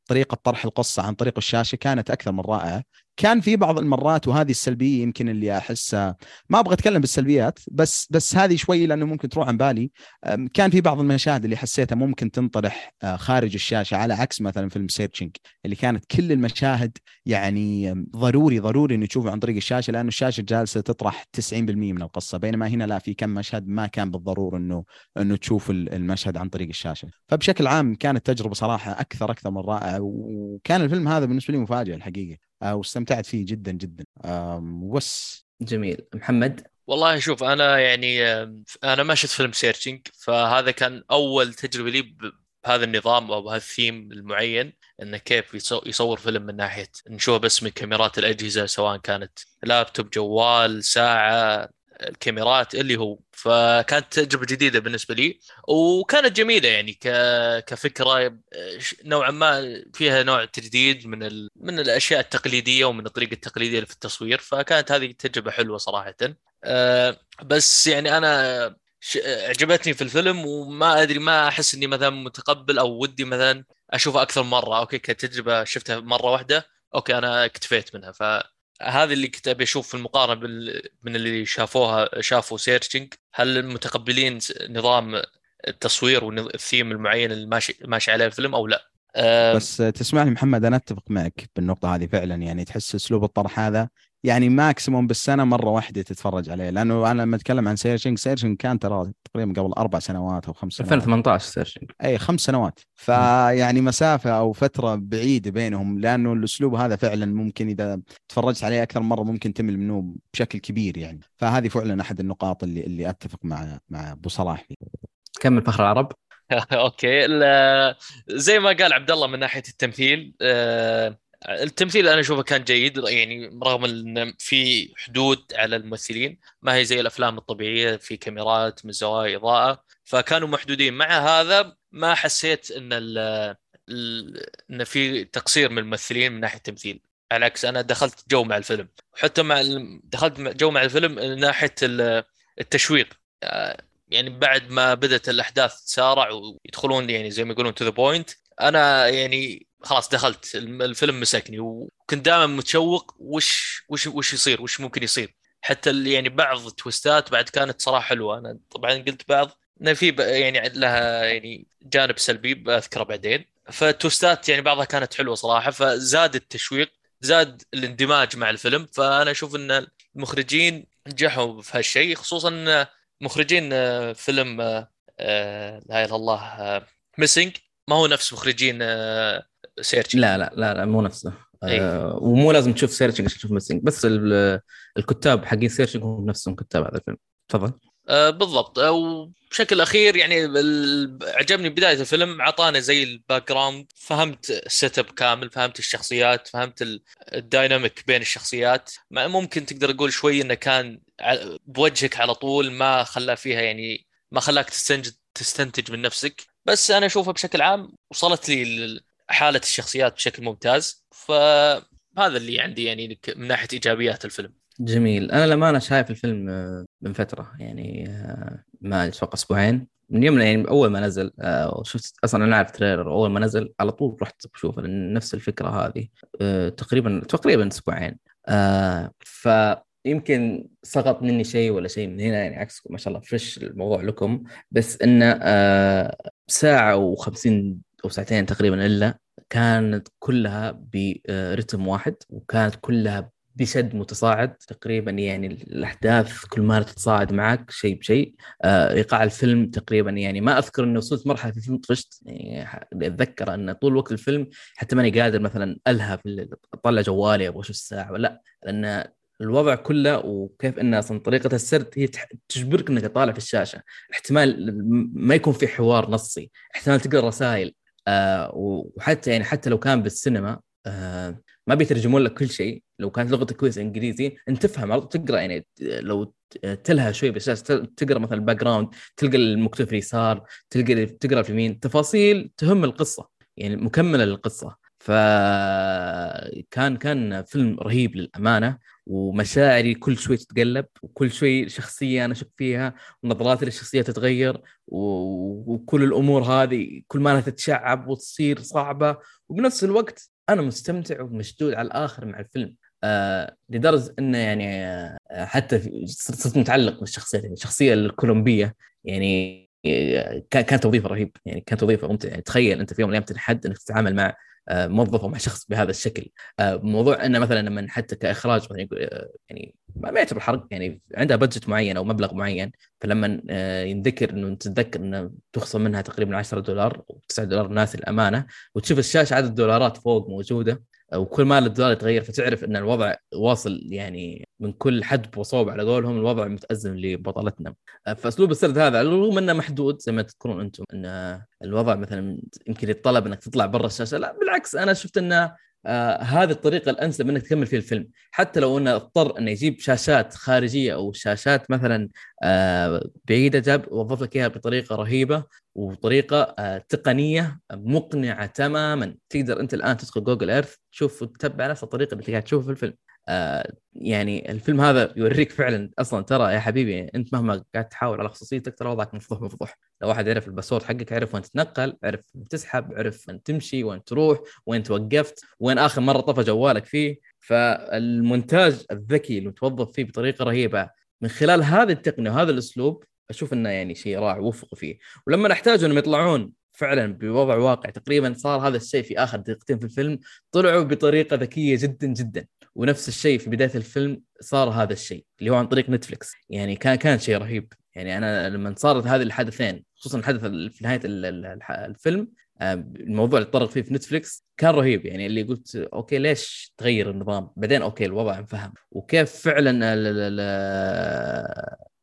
طريقة طرح القصة عن طريق الشاشة كانت أكثر من رائعة. كان في بعض المرات وهذه السلبية يمكن اللي أحسها ما أبغى أتكلم بالسلبيات بس بس هذه شوي لأنه ممكن تروح عن بالي. كان في بعض المشاهد اللي حسيتها ممكن تنطرح آه، خارج الشاشة على عكس مثلا فيلم سيرشنج اللي كانت كل المشاهد يعني ضروري ضروري إنه تشوفه عن طريق الشاشة لأنه الشاشة جالسة تطرح 90% من القصة بينما هنا لا في كم مشهد ما كان بالضرورة إنه إنه تشوف المشهد عن طريق الشاشة. فبشكل عام كانت تجربة صراحة أكثر أكثر من رائعة وكان الفيلم هذا بالنسبة لي مفاجئ الحقيقة. واستمتعت فيه جدا جدا. وبس جميل. محمد؟ والله شوف أنا يعني أنا ما شفت فيلم Searching فهذا كان أول تجربة لي بهذا النظام أو بهذا الثيم المعين إنه كيف يصور فيلم من ناحية نشوفه بس من كاميرات الأجهزة سواء كانت لابتوب جوال ساعة الكاميرات اللي هو فكانت تجربة جديدة بالنسبة لي وكانت جميلة يعني. كفكرة نوعا ما فيها نوع تجديد من ال... من الأشياء التقليدية ومن الطريقة التقليدية في التصوير فكانت هذه تجربة حلوة صراحة أه بس يعني أنا ش... عجبتني في الفيلم وما أدري ما أحس إني مثلا متقبل أو ودي مثلا أشوفها أكثر مرة okay كتجربه شفتها مرة واحدة okay أنا اكتفيت منها ف هذا اللي كنت أبي أشوف في المقارنة بال... من اللي شافوها شافوا Searching هل متقبلين نظام التصوير والثيم المعين اللي ماشي ماشي عليه الفيلم أو لا؟ بس تسمح لي محمد أنا أتفق معك بالنقطة هذه فعلا يعني تحس أسلوب الطرح هذا يعني maximum بالسنة مرة واحدة تتفرج عليه لأنه أنا لما أتكلم عن Searching Searching كان ترى تقريبا قبل أربع سنوات أو خمس سنوات. 2018 Searching اي خمس سنوات. فيعني مسافة أو فترة بعيدة بينهم لأنه الأسلوب هذا فعلا ممكن إذا تفرجت عليه أكثر مرة ممكن تمل منه بشكل كبير يعني. فهذه فعلا أحد النقاط اللي اللي أتفق مع مع أبو صلاح فيه كمل فخر العرب. [laughs] أوكي زي ما قال عبد الله من ناحية التمثيل آه، التمثيل أنا أشوفه كان جيد يعني رغم إن في حدود على الممثلين ما هي زي الأفلام الطبيعية في كاميرات من زوايا إضاءة فكانوا محدودين. مع هذا ما حسيت إن ال إن في تقصير من الممثلين من ناحية التمثيل. على العكس أنا دخلت جو مع الفيلم. وحتى مع دخلت جو مع الفيلم من ناحية التشويق. يعني بعد ما بدأت الأحداث تسارع ويدخلون يعني زي ما يقولون to the point أنا يعني خلاص دخلت الفيلم مسكني وكنت دائما متشوق وش وش وش يصير وش ممكن يصير. حتى يعني بعض ال twistات بعد كانت صراحة حلوة. أنا طبعا قلت بعض انه في يعني لها يعني جانب سلبي بذكره بعدين. فال twistات يعني بعضها كانت حلوة صراحة فزاد التشويق زاد الاندماج مع الفيلم. فأنا أشوف إن المخرجين نجحوا في هالشيء خصوصا مخرجين فيلم آه، لا إله إلا الله Missing ما هو نفس مخرجين Search لا لا لا, لا مو نفسه. إيه. آه ومو لازم تشوف Searching عشان تشوف Missing بس ال- الكتاب حقين Searching هم نفسهم كتاب هذا الفيلم. تفضل. آه بالضبط. وبشكل أخير يعني عجبني بداية الفيلم اعطانا زي ال background فهمت ال setup كامل فهمت الشخصيات فهمت ال- ال dynamic بين الشخصيات. ممكن تقدر تقول شوي إنه كان بوجهك على طول ما خلى فيها يعني ما خلاك تستنتج تستنتج من نفسك. بس أنا أشوفها بشكل عام وصلت لي حالة الشخصيات بشكل ممتاز. فهذا اللي عندي يعني من ناحية إيجابيات الفيلم. جميل. أنا لما أنا شايف الفيلم آه، من فترة يعني آه، ما أتوقع أسبوعين. من يوم يعني أول ما نزل آه، وشفت أصلا أنا عارف تريلر أول ما نزل على طول رحت بشوفه لأن نفس الفكرة هذه آه، تقريبا تقريبا أسبوعين. آه، فيمكن سقط مني شيء ولا شيء من هنا يعني عكسكم ما شاء الله فريش الموضوع لكم. بس إنه آه، ساعة و50 أو ساعتين تقريبا إلا كانت كلها برتم واحد وكانت كلها بشد متصاعد تقريبا يعني الأحداث كل ما تتصاعد معك شيء بشيء. آه، إيقاع الفيلم تقريبا يعني ما أذكر انه وصلت مرحلة في الفيلم طفشت يعني أتذكر إن طول وقت الفيلم حتى ماني قادر مثلا ألهى أطلع جوالي أبغى أشوف الساعة ولا لا لأن الوضع كله وكيف إن أصلا طريقة السرد هي تجبرك إنك تطالع في الشاشة. احتمال ما يكون في حوار نصي. احتمال تقرأ رسائل آه وحتى يعني حتى لو كان بالسينما آه ما بيترجمون لك كل شيء. لو كانت لغتك كويسة إنجليزي أنت تفهم تقرأ يعني لو تلهى شوي بالشاشه تقرأ مثلا ال background تلقى المكتوب في اليسار تلقى تقرا في اليمين تفاصيل تفهم القصة يعني مكملة للقصة. فكان كان فيلم رهيب للأمانة. ومشاعري كل شوي تتقلب وكل شوي شخصية أنا أشك فيها ونظراتي للشخصيه تتغير وكل الأمور هذه كل ما تتشعب وتصير صعبة. وبنفس الوقت أنا مستمتع ومشدود على الآخر مع الفيلم. آه لدرجة إنه يعني آه حتى صرت متعلق بالشخصية الشخصية الكولومبية. يعني آه، كان كان توظيف رهيب. يعني كان توظيف ممتع. يعني تخيل أنت في يوم من الأيام تنحد إنك تتعامل مع آه، موظف أو مع شخص بهذا الشكل. آه، موضوع إنه مثلا لما حتى كإخراج مثلا آه، يعني ما يعتبر حرق يعني عندها بادجت معين أو مبلغ معين فلما ينذكر إنه تتذكر إنه تخصم منها تقريبا 10 دولار أو 9 دولار ناس الأمانة وتشوف الشاشة عدد الدولارات فوق موجودة وكل ما الدولار يتغير فتعرف إن الوضع واصل يعني من كل حدب وصوب على قولهم الوضع متأزم لبطلتنا. فأسلوب السرد هذا على الرغم أنه محدود زي ما تذكرون أنتم أن الوضع مثلا يمكن يتطلب أنك تطلع برا الشاشة. لا بالعكس أنا شفت انه آه هذه الطريقة الانسب أنك تكمل فيها الفيلم حتى لو أنه اضطر انه يجيب شاشات خارجية أو شاشات مثلا آه بعيدة جاب وظف لك إياها بطريقة رهيبة وطريقة آه تقنية مقنعة تماما. تقدر أنت الآن تدخل Google Earth تشوف وتتبع نفس الطريقة اللي قاعد تشوفها في الفيلم. آه يعني الفيلم هذا يوريك فعلا أصلا ترى يا حبيبي أنت مهما قاعد تحاول على خصوصيتك ترى وضعك مفضوح مفضوح. لو واحد عرف ال password حقك عرف وين تتنقل عرف وين تسحب عرف وين تمشي وين تروح وين توقفت وين آخر مرة طفى جوالك فيه. فالمونتاج الذكي اللي متوظف فيه بطريقة رهيبة. من خلال هذه التقنية وهذا الأسلوب أشوف إنه يعني شيء رائع وفقوا فيه. ولما نحتاج إنهم يطلعون فعلا بوضع واقع تقريبا صار هذا الشيء في آخر دقيقتين في الفيلم طلعوا بطريقة ذكية جدا جدا. ونفس الشيء في بداية الفيلم صار هذا الشيء اللي هو عن طريق Netflix يعني كان كان شيء رهيب. يعني أنا لما صارت هذه الحدثين خصوصا الحدث في نهاية ال- ال- الفيلم آه، الموضوع اللي تطرق فيه في Netflix كان رهيب. يعني اللي قلت okay ليش تغير النظام؟ بعدين okay الوضع انفهم. وكيف فعلا ال- ال-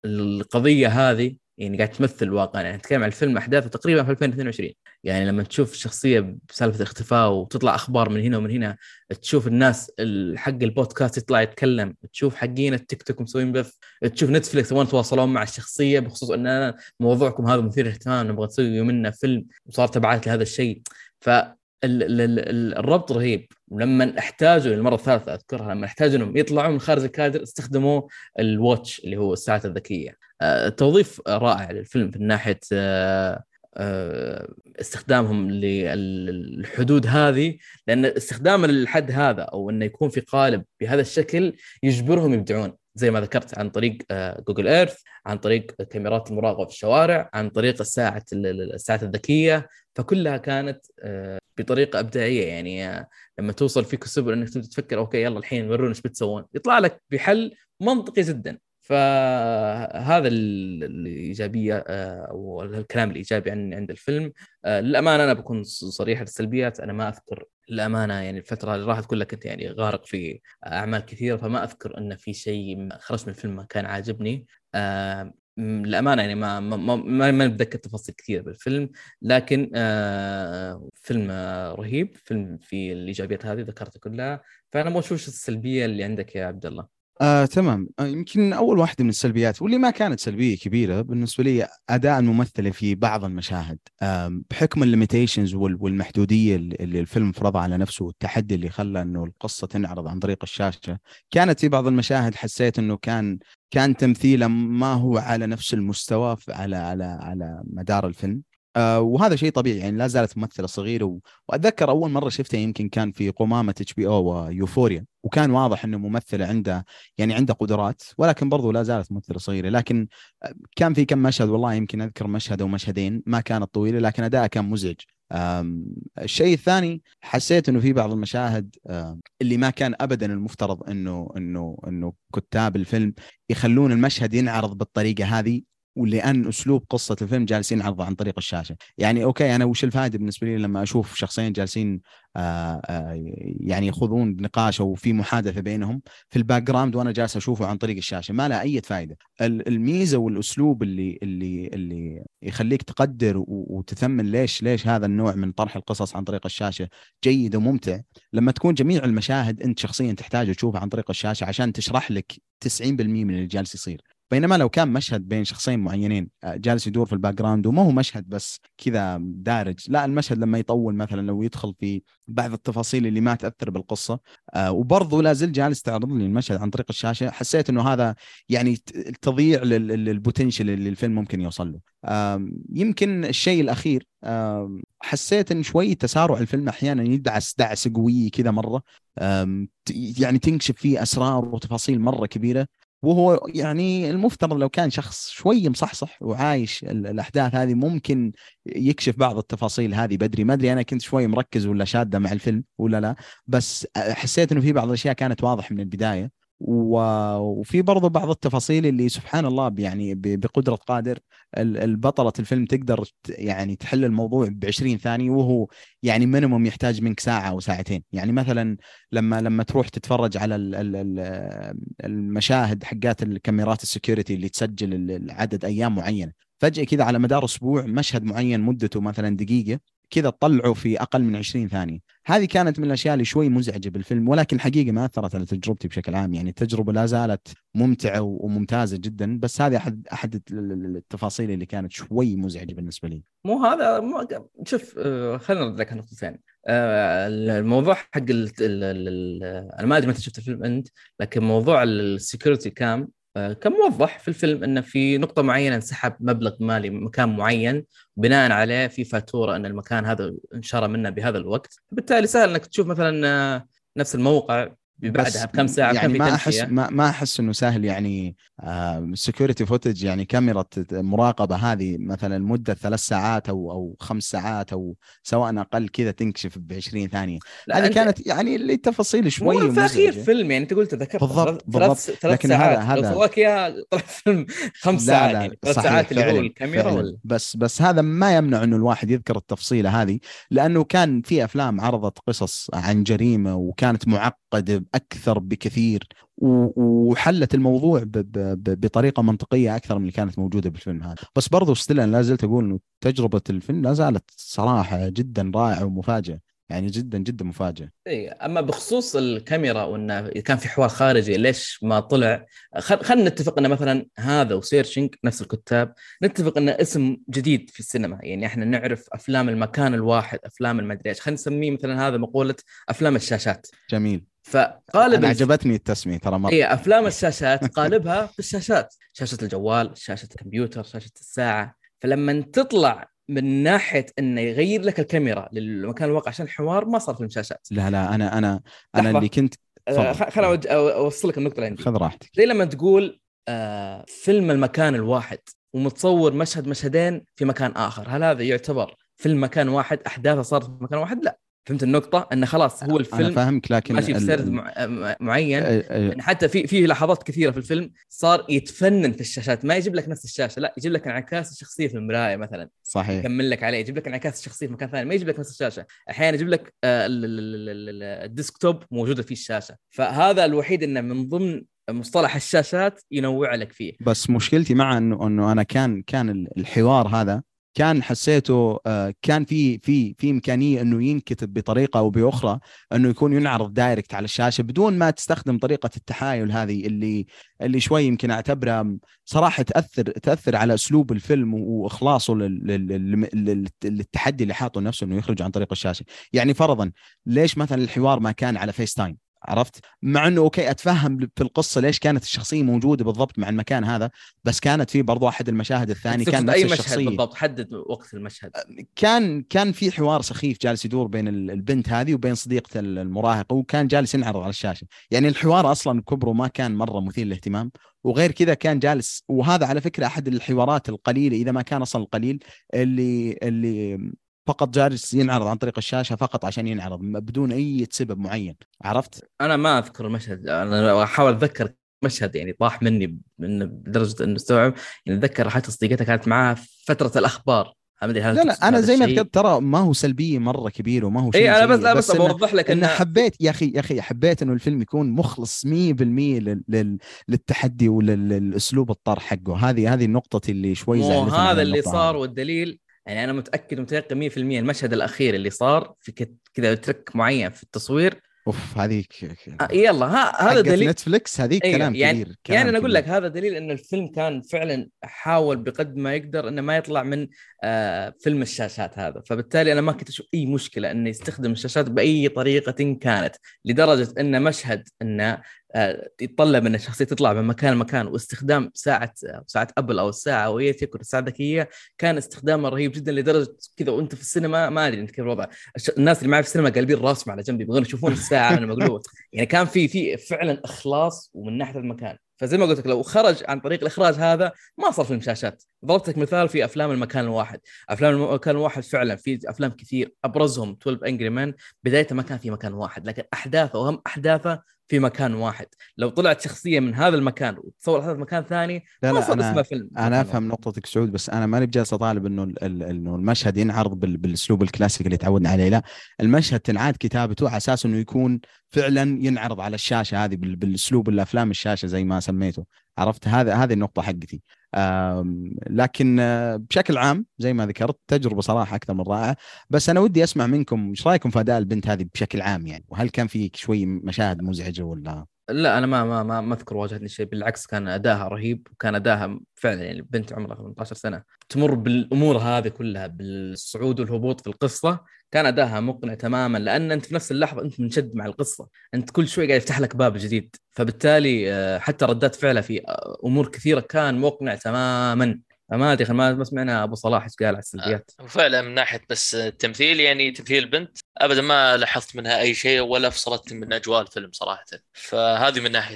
ال- القضية هذه يعني قاعد تمثل الواقع. يعني نتكلم عن الفيلم أحداثه تقريبا في 2022 يعني لما تشوف الشخصيه بسالفة الاختفاء وتطلع أخبار من هنا ومن هنا تشوف الناس ال- حق البودكاست يطلع يتكلم تشوف حقين التيك توك مسوين بث تشوف نتفلكس يبغون يتواصلون مع الشخصية بخصوص إن أنا موضوعكم هذا مثير اهتمام نبغى نسوي منه فيلم وصار تبعات لهذا الشيء. ف ال- ال- ال- الربط رهيب. ولما احتاجوا للمرة الثالثة أذكرها لما احتاجوا إنهم يطلعوا من خارج الكادر استخدموا الواتش اللي هو الساعة الذكية. توظيف رائع للفيلم من ناحية آه، آه، استخدامهم للحدود هذه لأن استخدام الحد هذا أو إنه يكون في قالب بهذا الشكل يجبرهم يبدعون. زي ما ذكرت عن طريق آه، جوجل إيرث عن طريق كاميرات المراقبة في الشوارع عن طريق الساعة الساعات الذكية. فكلها كانت آه، بطريقة إبداعية يعني آه، لما توصل فيك السبل إنك تبدأ تفكر okay يلا الحين ورونا إيش بتسوون؟ يطلع لك بحل منطقي جدا. فهذا ال- الإيجابية آه، أو الكلام الإيجابي عن عند الفيلم. آه، للأمانة أنا بكون صريح السلبيات. أنا ما أذكر للأمانة يعني الفترة اللي راحت كلها كنت يعني غارق في أعمال كثيرة فما أذكر إن في شيء خرجت من الفيلم ما كان عاجبني. آه للأمانة يعني ما ما ما, ما بتذكر تفاصيل كثير بالفيلم. لكن فيلم رهيب فيلم في الإيجابيات هذه ذكرتها كلها. فأنا ما أشوف السلبية اللي عندك يا عبد الله. آه، تمام. آه، يمكن أول واحدة من السلبيات واللي ما كانت سلبية كبيرة بالنسبة لي اداء الممثله في بعض المشاهد آه، بحكم الليميتيشنز والمحدودية اللي الفيلم فرضها على نفسه والتحدي اللي خلى إنه القصة تنعرض عن طريق الشاشة. كانت في بعض المشاهد حسيت إنه كان كان تمثيله ما هو على نفس المستوى على على على مدار الفيلم. آه وهذا شيء طبيعي يعني لا زالت ممثلة صغيرة. وأتذكر أول مرة شفتها يمكن كان في قمامة اتش بي أو ويوفوريا وكان واضح إنه ممثله عنده يعني عنده قدرات ولكن برضو لا زالت ممثلة صغيرة. لكن كان في كم مشهد والله يمكن أذكر مشهد أو مشهدين ما كانت طويلة لكن ادائها كان مزعج. الشيء الثاني حسيت إنه في بعض المشاهد اللي ما كان ابدا المفترض إنه إنه إنه كتاب الفيلم يخلون المشهد ينعرض بالطريقة هذه. ولأن أسلوب قصة الفيلم جالسين عرضه عن طريق الشاشة. يعني okay أنا وش الفائدة بالنسبة لي لما أشوف شخصين جالسين آآ آه، آآ آه، يعني يخوضون نقاش أو في محادثة بينهم في ال background وأنا جالس أشوفه عن طريق الشاشة؟ ما له أي فائدة. الميزة والأسلوب اللي اللي اللي يخليك تقدر وتثمن ليش ليش هذا النوع من طرح القصص عن طريق الشاشة جيد وممتع. لما تكون جميع المشاهد أنت شخصيا تحتاج تشوفها عن طريق الشاشة عشان تشرح لك 90% من اللي جالس يصير. بينما لو كان مشهد بين شخصين معينين آه، جالس يدور في ال background وما هو مشهد بس كذا دارج لا المشهد لما يطول مثلا لو يدخل في بعض التفاصيل اللي ما تأثر بالقصة آه وبرضه لا زال جالس تعرض لي المشهد عن طريق الشاشة حسيت إنه هذا يعني تضيع لل potential اللي الفيلم ممكن يوصل له. يمكن الشيء الأخير حسيت إن شوي تسارع الفيلم أحيانا يدعس دعسه قويه كذا مرة يعني تنكشف فيه أسرار وتفاصيل مرة كبيرة. وهو يعني المفترض لو كان شخص شوي مصحصح وعايش الأحداث هذه ممكن يكشف بعض التفاصيل هذه بدري. ما أدري أنا كنت شوي مركز ولا شادة مع الفيلم ولا لا بس حسيت إنه في بعض الأشياء كانت واضح من البداية. وفي برضو بعض التفاصيل اللي سبحان الله يعني بقدرة قادر البطلة الفيلم تقدر يعني تحل الموضوع ب 20 ثانية وهو يعني minimum يحتاج منك ساعة أو ساعتين. يعني مثلا لما لما تروح تتفرج على المشاهد حقات الكاميرات ال security اللي تسجل عدد أيام معينة. فجأة كذا على مدار أسبوع مشهد معين مدته مثلا دقيقة كذا طلعوا في أقل من 20 ثانية. هذه كانت من الأشياء اللي شوي مزعجة بالفيلم ولكن حقيقه ما أثرت على تجربتي بشكل عام. يعني التجربة لا زالت ممتعة وممتازة جدا بس هذه احد أحد التفاصيل اللي كانت شوي مزعجة بالنسبة لي. مو هذا مو شوف آه، خلينا نرد لك نقطتين آه، الموضوع حق أنا ما أدري متى شفت الفيلم أنت لكن موضوع السكيورتي كام كان موضح في الفيلم انه في نقطة معينة انسحب مبلغ مالي مكان معين بناء عليه في فاتورة إن المكان هذا انشرى منه بهذا الوقت. بالتالي سهل إنك تشوف مثلا آه، نفس الموقع بعدها بكم ساعة يعني ما أحس ما, ما أحس إنه سهل يعني security آه footage يعني كاميرا مراقبة هذه مثلا مده ثلاث ساعات أو أو خمس ساعات أو سواء أقل كذا تنكشف ب 20 ثانية هذه كانت يعني اللي تفاصيل شوي في أخير فيلم يعني أنت قلت ذكرت بالضبط بالضبط. ثلاث لكن ساعات. هذا هذا لو إياها طلع فيلم خمس ساعات لا يعني ثلاث ساعات اللي هو الكاميرا ولا بس بس هذا ما يمنع إنه الواحد يذكر التفصيله هذه لأنه كان في أفلام عرضت قصص عن جريمة وكانت معقدة أكثر بكثير وحلت الموضوع بطريقة منطقية أكثر من اللي كانت موجودة بالفيلم هذا. بس برضو still أنا لا زلت أقول إنه تجربة الفيلم لا زالت صراحة جدا رائعة ومفاجئة يعني جدا جدا مفاجئ إي أما بخصوص الكاميرا وإنه كان في حوار خارجي ليش ما طلع؟ خلينا نتفق ان مثلا هذا و Searching نفس الكتاب نتفق إنه اسم جديد في السينما. يعني إحنا نعرف أفلام المكان الواحد أفلام المدري إيش. خلينا نسميه مثلا هذا مقولة أفلام الشاشات. جميل. فقالب أنا عجبتني التسمية ترى مرة. اي أفلام الشاشات قالبها في الشاشات شاشه الجوال شاشه الكمبيوتر شاشه الساعة. فلما تطلع من ناحية إنه يغير لك الكاميرا للمكان الواقع عشان الحوار ما صار فيلم شاشات لا لا أنا أنا أنا اللي كنت آه، خليني أوصل لك النقطة اللي عندي. خذ راحتك. زي لما تقول آه فيلم المكان الواحد ومتصور مشهد مشهدين في مكان آخر هل هذا يعتبر فيلم مكان واحد؟ أحداثه صارت في مكان واحد؟ لا. فهمت النقطة؟ انه خلاص هو الفيلم فاهمك لكن ماشي بسرد ال- مع- معين. يعني حتى في في لحظات كثيرة في الفيلم صار يتفنن في الشاشات. ما يجيب لك نفس الشاشة لا يجيب لك انعكاس الشخصيه في المراية مثلا. صحيح. يكمل لك عليه. يجيب لك انعكاس الشخصيه في مكان ثاني. ما يجيب لك نفس الشاشة. أحيانا يجيب لك آه، ال- ال- ال- ال- ال- الديسكتوب موجودة فيه الشاشة. فهذا الوحيد إنه من ضمن مصطلح الشاشات ينوع لك فيه. بس مشكلتي مع انه إنه أنا كان كان ال- الحوار هذا كان حسيته آه، كان في في في إمكانية إنه ينكتب بطريقة أو بأخرى إنه يكون ينعرض direct على الشاشة بدون ما تستخدم طريقة التحايل هذه اللي اللي شوي يمكن أعتبرها صراحة تأثر تأثر على أسلوب الفيلم وإخلاصه لل- لل- لل- للتحدي اللي حاطه نفسه إنه يخرج عن طريق الشاشة. يعني فرضا ليش مثلا الحوار ما كان على FaceTime عرفت؟ مع إنه أوكي أتفهم في القصة ليش كانت الشخصية موجودة بالضبط مع المكان هذا بس كانت في برضو أحد المشاهد الثاني كان نفس أي مشهد الشخصية. بالضبط؟ حدد وقت المشهد. كان كان في حوار سخيف جالس يدور بين ال- البنت هذه وبين صديقته ال- المراهقة وكان جالس ينعرض على الشاشة. يعني الحوار أصلا كبره ما كان مرة مثير للاهتمام. وغير كذا كان جالس وهذا على فكرة أحد الحوارات القليلة إذا ما كان أصلا القليل اللي اللي فقط جالس ينعرض عن طريق الشاشة فقط عشان ينعرض بدون أي سبب معين عرفت أنا ما أذكر المشهد أنا أحاول أتذكر مشهد يعني طاح مني من بدرجه إنه استوعب يعني أتذكر حتى صديقتها كانت معاه في فترة الأخبار لا لا أنا زي ما؟ ذكرت ترى ما هو سلبية مرة كبير وما هو شيء اي أنا بس لا بس إنه- بوضح لك إنه إنه حبيت يا أخي يا أخي حبيت إنه الفيلم يكون مخلص 100% لل... لل... للتحدي وللاسلوب الطرح حقه هذه هذه النقطة اللي شوي زعلتني هذا اللي صار. والدليل يعني أنا متأكد ومتيقن 100% المشهد الأخير اللي صار في كذا ترك معين في التصوير أوف هذيك آه، يلا ها هذا دليل نتفلكس هذيك أيوة، كلام يعني- كبير كلام يعني أنا أقول. لك هذا دليل إن الفيلم كان فعلا حاول بقد ما يقدر إنه ما يطلع من فيلم الشاشات هذا. فبالتالي أنا ما كنت أشوف أي مشكلة إنه يستخدم الشاشات بأي طريقة كانت لدرجة ان مشهد إنه آه يتطلب إن الشخصية تطلع من مكان لمكان. واستخدام ساعة ساعة أبل أو الساعة وهي تكون الساعة الذكية كان استخدامها رهيب جدا لدرجة كذا وأنت في السينما ما أدري انت كيف الوضع. الناس اللي معي في السينما قلبين راسهم على جنبي يبغون يشوفون الساعة من المقلوب يعني كان في في فعلا إخلاص ومن ناحية المكان. فزي ما قلت لك لو خرج عن طريق الإخراج هذا ما صار فيلم شاشات. ضربت لك مثال في أفلام المكان الواحد. أفلام المكان الواحد فعلا في أفلام كثير. أبرزهم 12 انجري مان بدايته ما كان في مكان واحد لكن أحداثه واهم أحداثه في مكان واحد. لو طلعت شخصية من هذا المكان وتصور هذا مكان ثاني لا ما لا صار أنا اسمه فيلم. أنا أفهم نقطتك سعود بس أنا ماني بجالس أطالب إنه إنه المشهد ينعرض بال- بالأسلوب الكلاسيكي اللي تعودنا عليه. لا المشهد تنعاد كتابته على أساس إنه يكون فعلا ينعرض على الشاشة هذه بال- بالأسلوب الأفلام الشاشة زي ما سميته. عرفت؟ هذا هذه النقطة حقتي. لكن آه، بشكل عام زي ما ذكرت تجربة صراحة أكثر من رائعة. بس أنا ودي أسمع منكم إيش رأيكم في أداء البنت هذه بشكل عام يعني؟ وهل كان في شوي مشاهد مزعجة ولا؟ لا أنا ما ما ما, ما أذكر واجهتني شيء. بالعكس كان أداها رهيب وكان أداها فعلا يعني بنت عمرها 18 سنة. تمر بالأمور هذه كلها بالصعود والهبوط في القصة. كان أداها مقنع تماما لأن أنت في نفس اللحظة أنت منشد مع القصة. أنت كل شوي قاعد يفتح لك باب جديد. فبالتالي آه، حتى ردات فعله في آه، أمور كثيرة كان مقنع تماما. فما أدري ما ما سمعنا أبو صلاح إيش قال على السلبيات. وفعلا من ناحية بس التمثيل يعني تمثيل البنت ابدا ما لاحظت منها أي شيء ولا فصلتني من أجواء الفيلم صراحة. فهذه من ناحية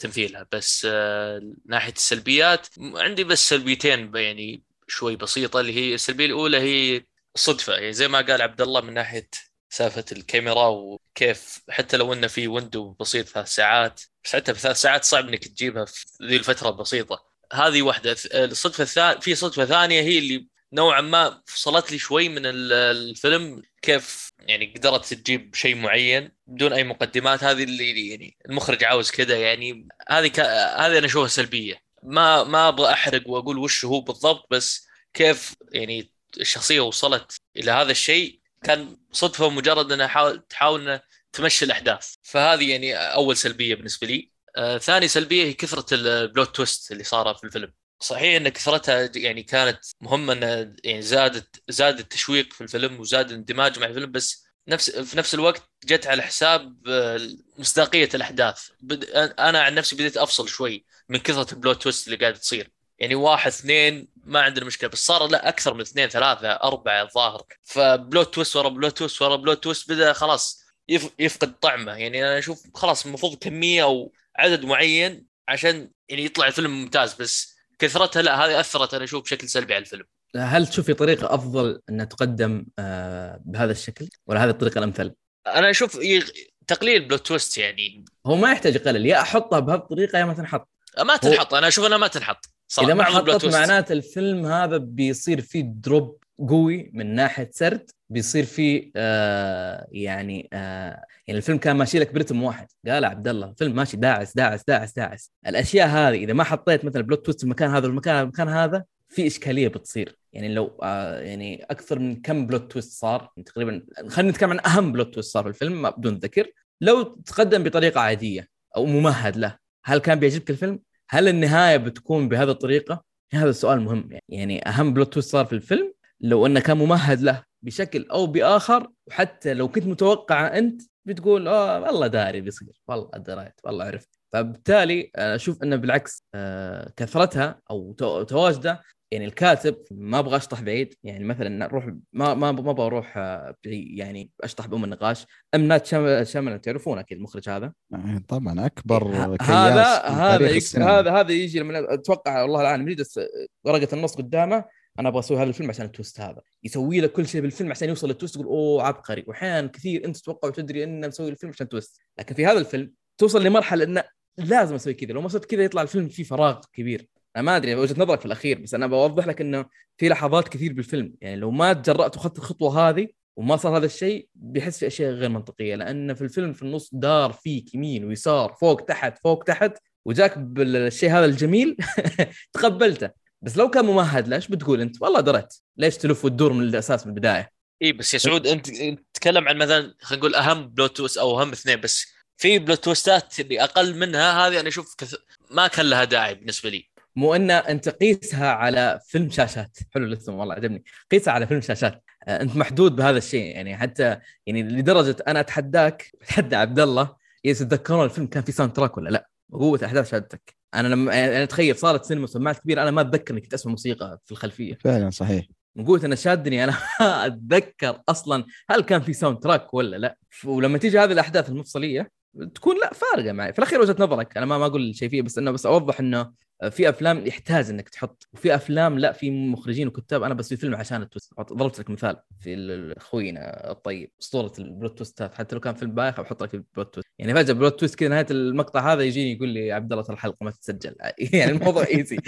تمثيلها. بس آه، ناحية السلبيات عندي بس سلبيتين يعني شوي بسيطة اللي هي السلبية الأولى هي صدفة. يعني زي ما قال عبد الله من ناحية سالفة الكاميرا وكيف حتى لو إنه في ويندو بسيط ثلاث ساعات بس حتى في ثلاث ساعات صعب إنك تجيبها في ذي الفترة البسيطة. هذه واحدة. الصدفة الثانية في صدفة ثانية هي اللي نوعا ما فصلت لي شوي من ال- الفيلم كيف يعني قدرت تجيب شيء معين بدون أي مقدمات. هذه اللي يعني المخرج عاوز كذا يعني هذه ك... هذه أنا أشوفها سلبية. ما ما أبغى أحرق وأقول وش هو بالضبط بس كيف يعني الشخصية وصلت إلى هذا الشيء كان صدفة مجرد إنها حاول تحاول إنها تمشي الأحداث. فهذه يعني أول سلبية بالنسبة لي. آه ثاني سلبية هي كثرة ال plot twist اللي صار في الفيلم. صحيح إن كثرتها يعني كانت مهمة ان يعني زادت زاد التشويق في الفيلم وزاد الاندماج مع الفيلم بس نفس في نفس الوقت جت على حساب آه، مصداقية الأحداث. أنا عن نفسي بديت أفصل شوي من كثرة ال plot twist اللي قاعدة تصير. يعني واحد اثنين ما عندنا مشكلة بس صار لا أكثر من اثنين ثلاثة أربعة الظاهر. ف plot twist ورا plot twist ورا plot twist بدأ خلاص يف... يفقد طعمه. يعني أنا أشوف خلاص المفروض كمية أو عدد معين عشان يعني يطلع الفيلم ممتاز بس كثرتها لا هذه أثرت أنا أشوف بشكل سلبي على الفيلم. هل تشوفي طريقة أفضل انها تقدم آه، بهذا الشكل؟ ولا هذه الطريقة الأمثل؟ أنا أشوف. تقليل plot twist يعني. هو ما يحتاج يقلل يا أحطها بهذه الطريقة يا ما تنحط. ما تنحط أنا أشوف إنها ما تنحط. إذا ما حطت. معناته الفيلم هذا بيصير فيه drop قوي من ناحية سرد بيصير فيه آه يعني آه يعني الفيلم كان ماشي لك ب rhythm واحد. قال عبد الله الفيلم ماشي داعس داعس داعس داعس. الأشياء هذه إذا ما حطيت مثلا plot twist في المكان هذا والمكان هذا والمكان هذا في إشكالية بتصير. يعني لو آه يعني أكثر من كم plot twist صار؟ تقريبا خلينا نتكلم عن أهم plot twist صار في الفيلم بدون ذكر. لو تقدم بطريقة عادية أو ممهد له هل كان بيعجبك الفيلم؟ هل النهاية بتكون بهذه الطريقة؟ هذا السؤال مهم يعني أهم plot twist صار في الفيلم لو أنه كان ممهد له بشكل أو بآخر وحتى لو كنت متوقع أنت بتقول آه والله داري بيصير والله دريت والله عرفت فبالتالي أنا أشوف إنه بالعكس آه، كثرتها أو تو- تواجده يعني الكاتب ما أبغى أشطح بعيد يعني مثلا نروح ما ما ما أبغى أروح آه، يعني أشطح بأم النقاش. أم نات شامل تعرفون أكيد المخرج هذا؟ يعني طبعا أكبر ه- كياس هذا هذا. هذا هذا يجي لما أتوقع والله العالم يجلس ورقه النص قدامه أنا أبغى أسوي هذا الفيلم عشان التويست هذا. يسوي لك كل شيء بالفيلم عشان يوصل للتويست تقول أوه عبقري. واحيانا كثير أنت تتوقع وتدري إنه مسوي الفيلم عشان تويست لكن في هذا الفيلم توصل لمرحلة إنه لازم أسوي كذا. لو ما صرت كذا يطلع الفيلم فيه فراغ كبير. أنا ما أدري وجهة نظرك في الأخير بس أنا بوضح لك إنه في لحظات كثير بالفيلم. يعني لو ما تجرأت وأخذت الخطوة هذه وما صار هذا الشيء بيحس في أشياء غير منطقية. لأن في الفيلم في النص دار فيك يمين ويسار فوق تحت فوق تحت وجاك بالشيء هذا الجميل [laughs] تقبلته. بس لو كان ممهد له إيش بتقول أنت؟ والله درت ليش تلف وتدور من الأساس من البداية؟ اي بس يا سعود أنت تتكلم عن مثلا خلينا نقول أهم plot twist أو أهم اثنين بس في plot twistات اللي أقل منها هذه أنا أشوف كث... ما كان لها داعي بالنسبة لي. مو إن أنت قيسها على فيلم شاشات. حلو الاسم والله عجبني. قيسها على فيلم شاشات. آه، أنت محدود بهذا الشيء. يعني حتى يعني لدرجة أنا أتحداك أتحدى عبد الله يتذكرون الفيلم كان في soundtrack ولا لا؟ قوه أحداث شهادتك أنا لما يعني أتخيل صارت سينما سماعات كبيرة أنا ما أتذكر اني كنت اسمع موسيقى في الخلفية. فعلا صحيح. من قوة أنا شادني أنا [laughs] أتذكر أصلا هل كان في soundtrack ولا لا. ولما تيجي هذه الأحداث المفصلية تكون لا فارقة معي. في الأخير وجهة نظرك. أنا ما ما أقول شيء بس إنه بس أوضح إنه في أفلام يحتاج إنك تحط وفي أفلام لا في مخرجين وكتاب. أنا بس في فيلم عشان ال twist. ضربت لك مثال في اخوينا الطيب أسطورة ال plot twistات. حتى لو كان فيلم بايخ بحط لك ال plot twist. يعني فجأة plot twist كذا نهاية المقطع هذا يجيني يقول لي عبد الله ترى الحلقة ما تتسجل. [laughs] يعني الموضوع easy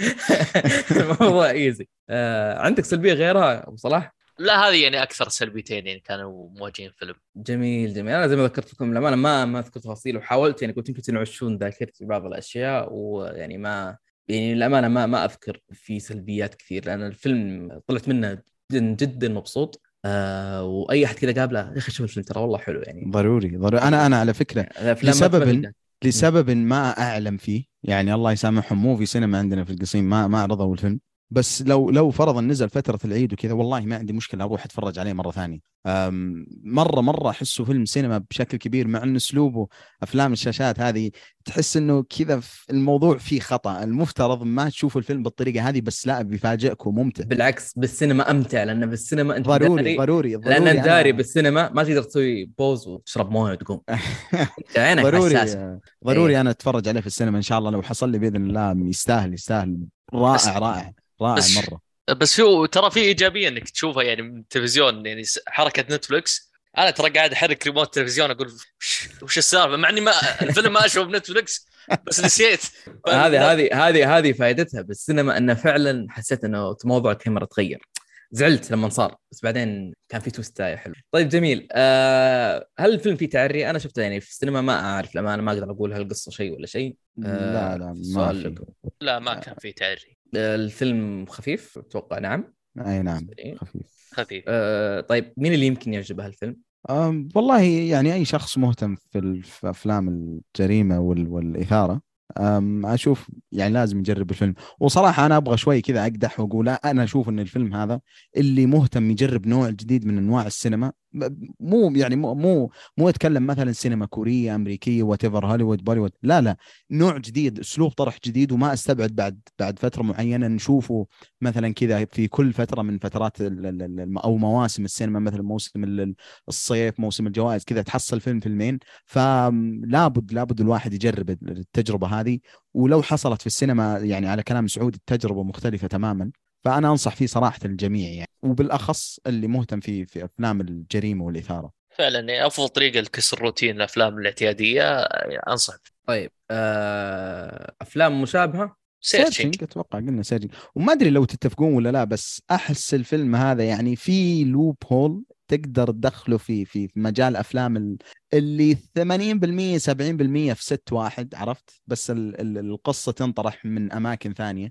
[laughs] الموضوع easy آه عندك سلبية غيرها أبو صلاح؟ لا هذه يعني أكثر سلبيتين يعني كانوا مواجهين فيلم. جميل جميل. أنا زي ما ذكرت لكم للأمانة ما ما أذكر تفاصيل وحاولت يعني كنت يمكن تنعشون ذاكرتي بعض الأشياء ويعني ما يعني للأمانة ما ما أذكر في سلبيات كثير لأن الفيلم طلعت منه جدا جدا مبسوط. آه وأي أحد كذا قابله يا أخي شوف الفيلم ترى والله حلو يعني. ضروري ضروري. أنا أنا على فكرة لسبب. لسبب ما أعلم فيه يعني الله يسامحهم مو في سينما عندنا في القصيم ما ما عرضوا الفيلم. بس لو لو فرضا نزل فترة العيد وكذا والله ما عندي مشكلة أروح أتفرج عليه مرة ثانية. مرة مرة أحسه فيلم سينما بشكل كبير مع ان اسلوبه افلام الشاشات هذه. تحس إنه كذا في- الموضوع فيه خطأ. المفترض ما تشوفوا الفيلم بالطريقة هذه بس لا بيفاجئك وممتع. بالعكس بالسينما أمتع لأن بالسينما أنت ضروري داري ضروري لأن ضروري انت داري بالسينما ما تقدر تسوي بوز وتشرب موية وتقوم. [laughs] عينك ضروري ضروري إيه. أنا أتفرج عليه في السينما إن شاء الله لو حصل لي بإذن الله يستاهل يستاهل. رائع رائع. رائع بس- مرة. بس في ترى في إيجابية إنك تشوفها يعني من التلفزيون يعني حركة نتفلكس أنا ترى قاعد أحرك ريموت التلفزيون أقول وش, وش السالفة؟ مع إني ما الفيلم ما أشوفه بنتفلكس بس نسيت. [laughs] هذه هذه هذه هذه فائدتها بالسينما إنه فعلا حسيت إنه موضوع الكاميرا تغير. زعلت لما صار بس بعدين كان في توستاية حلو. طيب جميل. آه هل الفيلم فيه تعري أنا شفته يعني في السينما ما أعرف لما أنا ما أقدر أقول هل القصة شيء ولا شيء. آه، لا لا ما في لا ما كان في تعري آه الفيلم خفيف أتوقع نعم. أي نعم. خفيف. خفيف. آه طيب مين اللي يمكن يعجبه الفيلم أم، والله يعني أي شخص مهتم في أفلام الجريمة وال- والإثارة أم، أشوف يعني لازم يجرب الفيلم. وصراحة أنا أبغى شوي كذا أقدح وأقول أنا أشوف إن الفيلم هذا اللي مهتم يجرب نوع جديد من أنواع السينما مو يعني مو مو مو يتكلم مثلا سينما كورية أمريكية whatever هوليوود بوليوود لا لا. نوع جديد أسلوب طرح جديد وما أستبعد بعد بعد فترة معينة نشوفه مثلا كذا في كل فترة من فترات أو مواسم السينما مثلا موسم ال- الصيف موسم الجوائز كذا تحصل فيلم فيلمين. فلابد لابد الواحد يجرب التجربة هذه. ولو حصلت في السينما يعني على كلام سعود التجربة مختلفة تماما. فأنا أنصح فيه صراحة الجميع يعني وبالأخص اللي مهتم في في أفلام الجريمة والإثارة. فعلا يعني أفضل طريقة لكسر روتين الأفلام الاعتيادية أنصح طيب آه، أفلام مشابهة؟ Searching أتوقع قلنا Searching وما أدري لو تتفقون ولا لا بس احس الفيلم هذا يعني في loophole تقدر تدخله في في مجال أفلام ال- اللي 80% 70% في set واحد عرفت؟ بس ال- ال- القصة تنطرح من أماكن ثانية.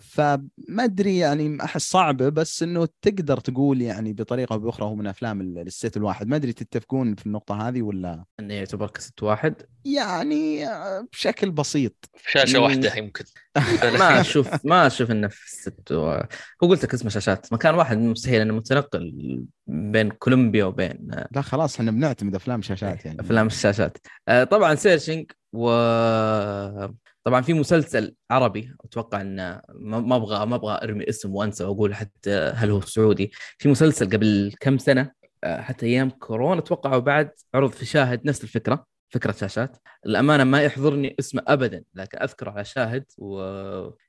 فما أدري يعني أحس صعبة بس إنه تقدر تقول يعني بطريقة أو بأخرى هو من أفلام ال- ال set الواحد. ما أدري تتفقون في النقطة هذه ولا؟ انه يعتبر ك set واحد؟ يعني آه، بشكل بسيط. في شاشة مم. واحدة يمكن. [laughs] ما أشوف ما أشوف إنه في الست و... هو قلت لك اسمه شاشات. مكان واحد مستحيل إنه متنقل بين كولومبيا وبين آه، لا خلاص إحنا بنعتمد أفلام شاشات يعني. أفلام الشاشات. آه، طبعا سيرشنج و طبعا في مسلسل عربي أتوقع انه ما أبغى ما أبغى أرمي اسم وأنسى وأقول حتى هل هو سعودي. في مسلسل قبل كم سنة آه، حتى أيام كورونا أتوقع وبعد عرض في شاهد نفس الفكرة فكرة شاشات. الامانه ما يحضرني اسمه ابدا لكن أذكره على شاهد. و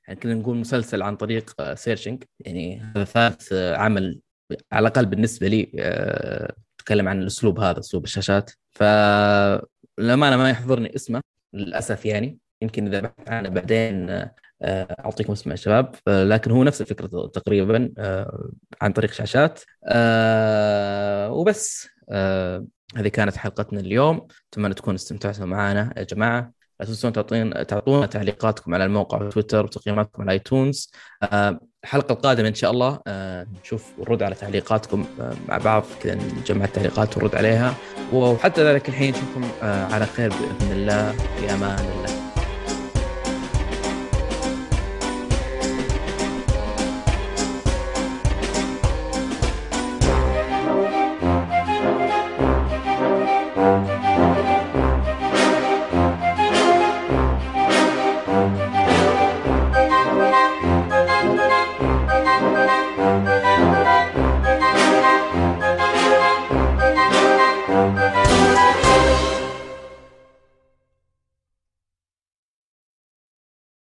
يعني كنا نقول مسلسل عن طريق آه، سيرشنج يعني هذا ثالث آه، عمل على الأقل بالنسبة لي تكلم عن الأسلوب هذا أسلوب الشاشات. فالامانه ما يحضرني اسمه للأسف يعني. يمكن إذا بحثت عنه بعدين آه، أعطيكم اسمه يا شباب. آه، لكن هو نفس الفكرة تقريبا آه، عن طريق شاشات. آه، وبس. هذه كانت حلقتنا اليوم. أتمنى تكونوا استمتعتوا معنا يا جماعة. لا تنسون تعطين تعطونا تعليقاتكم على الموقع وتويتر وتقييماتكم على آيتونز. الحلقة القادمة إن شاء الله نشوف ونرد على تعليقاتكم مع بعض كذا نجمع التعليقات ونرد عليها. وحتى ذلك الحين نشوفكم على خير بإذن الله. في أمان الله.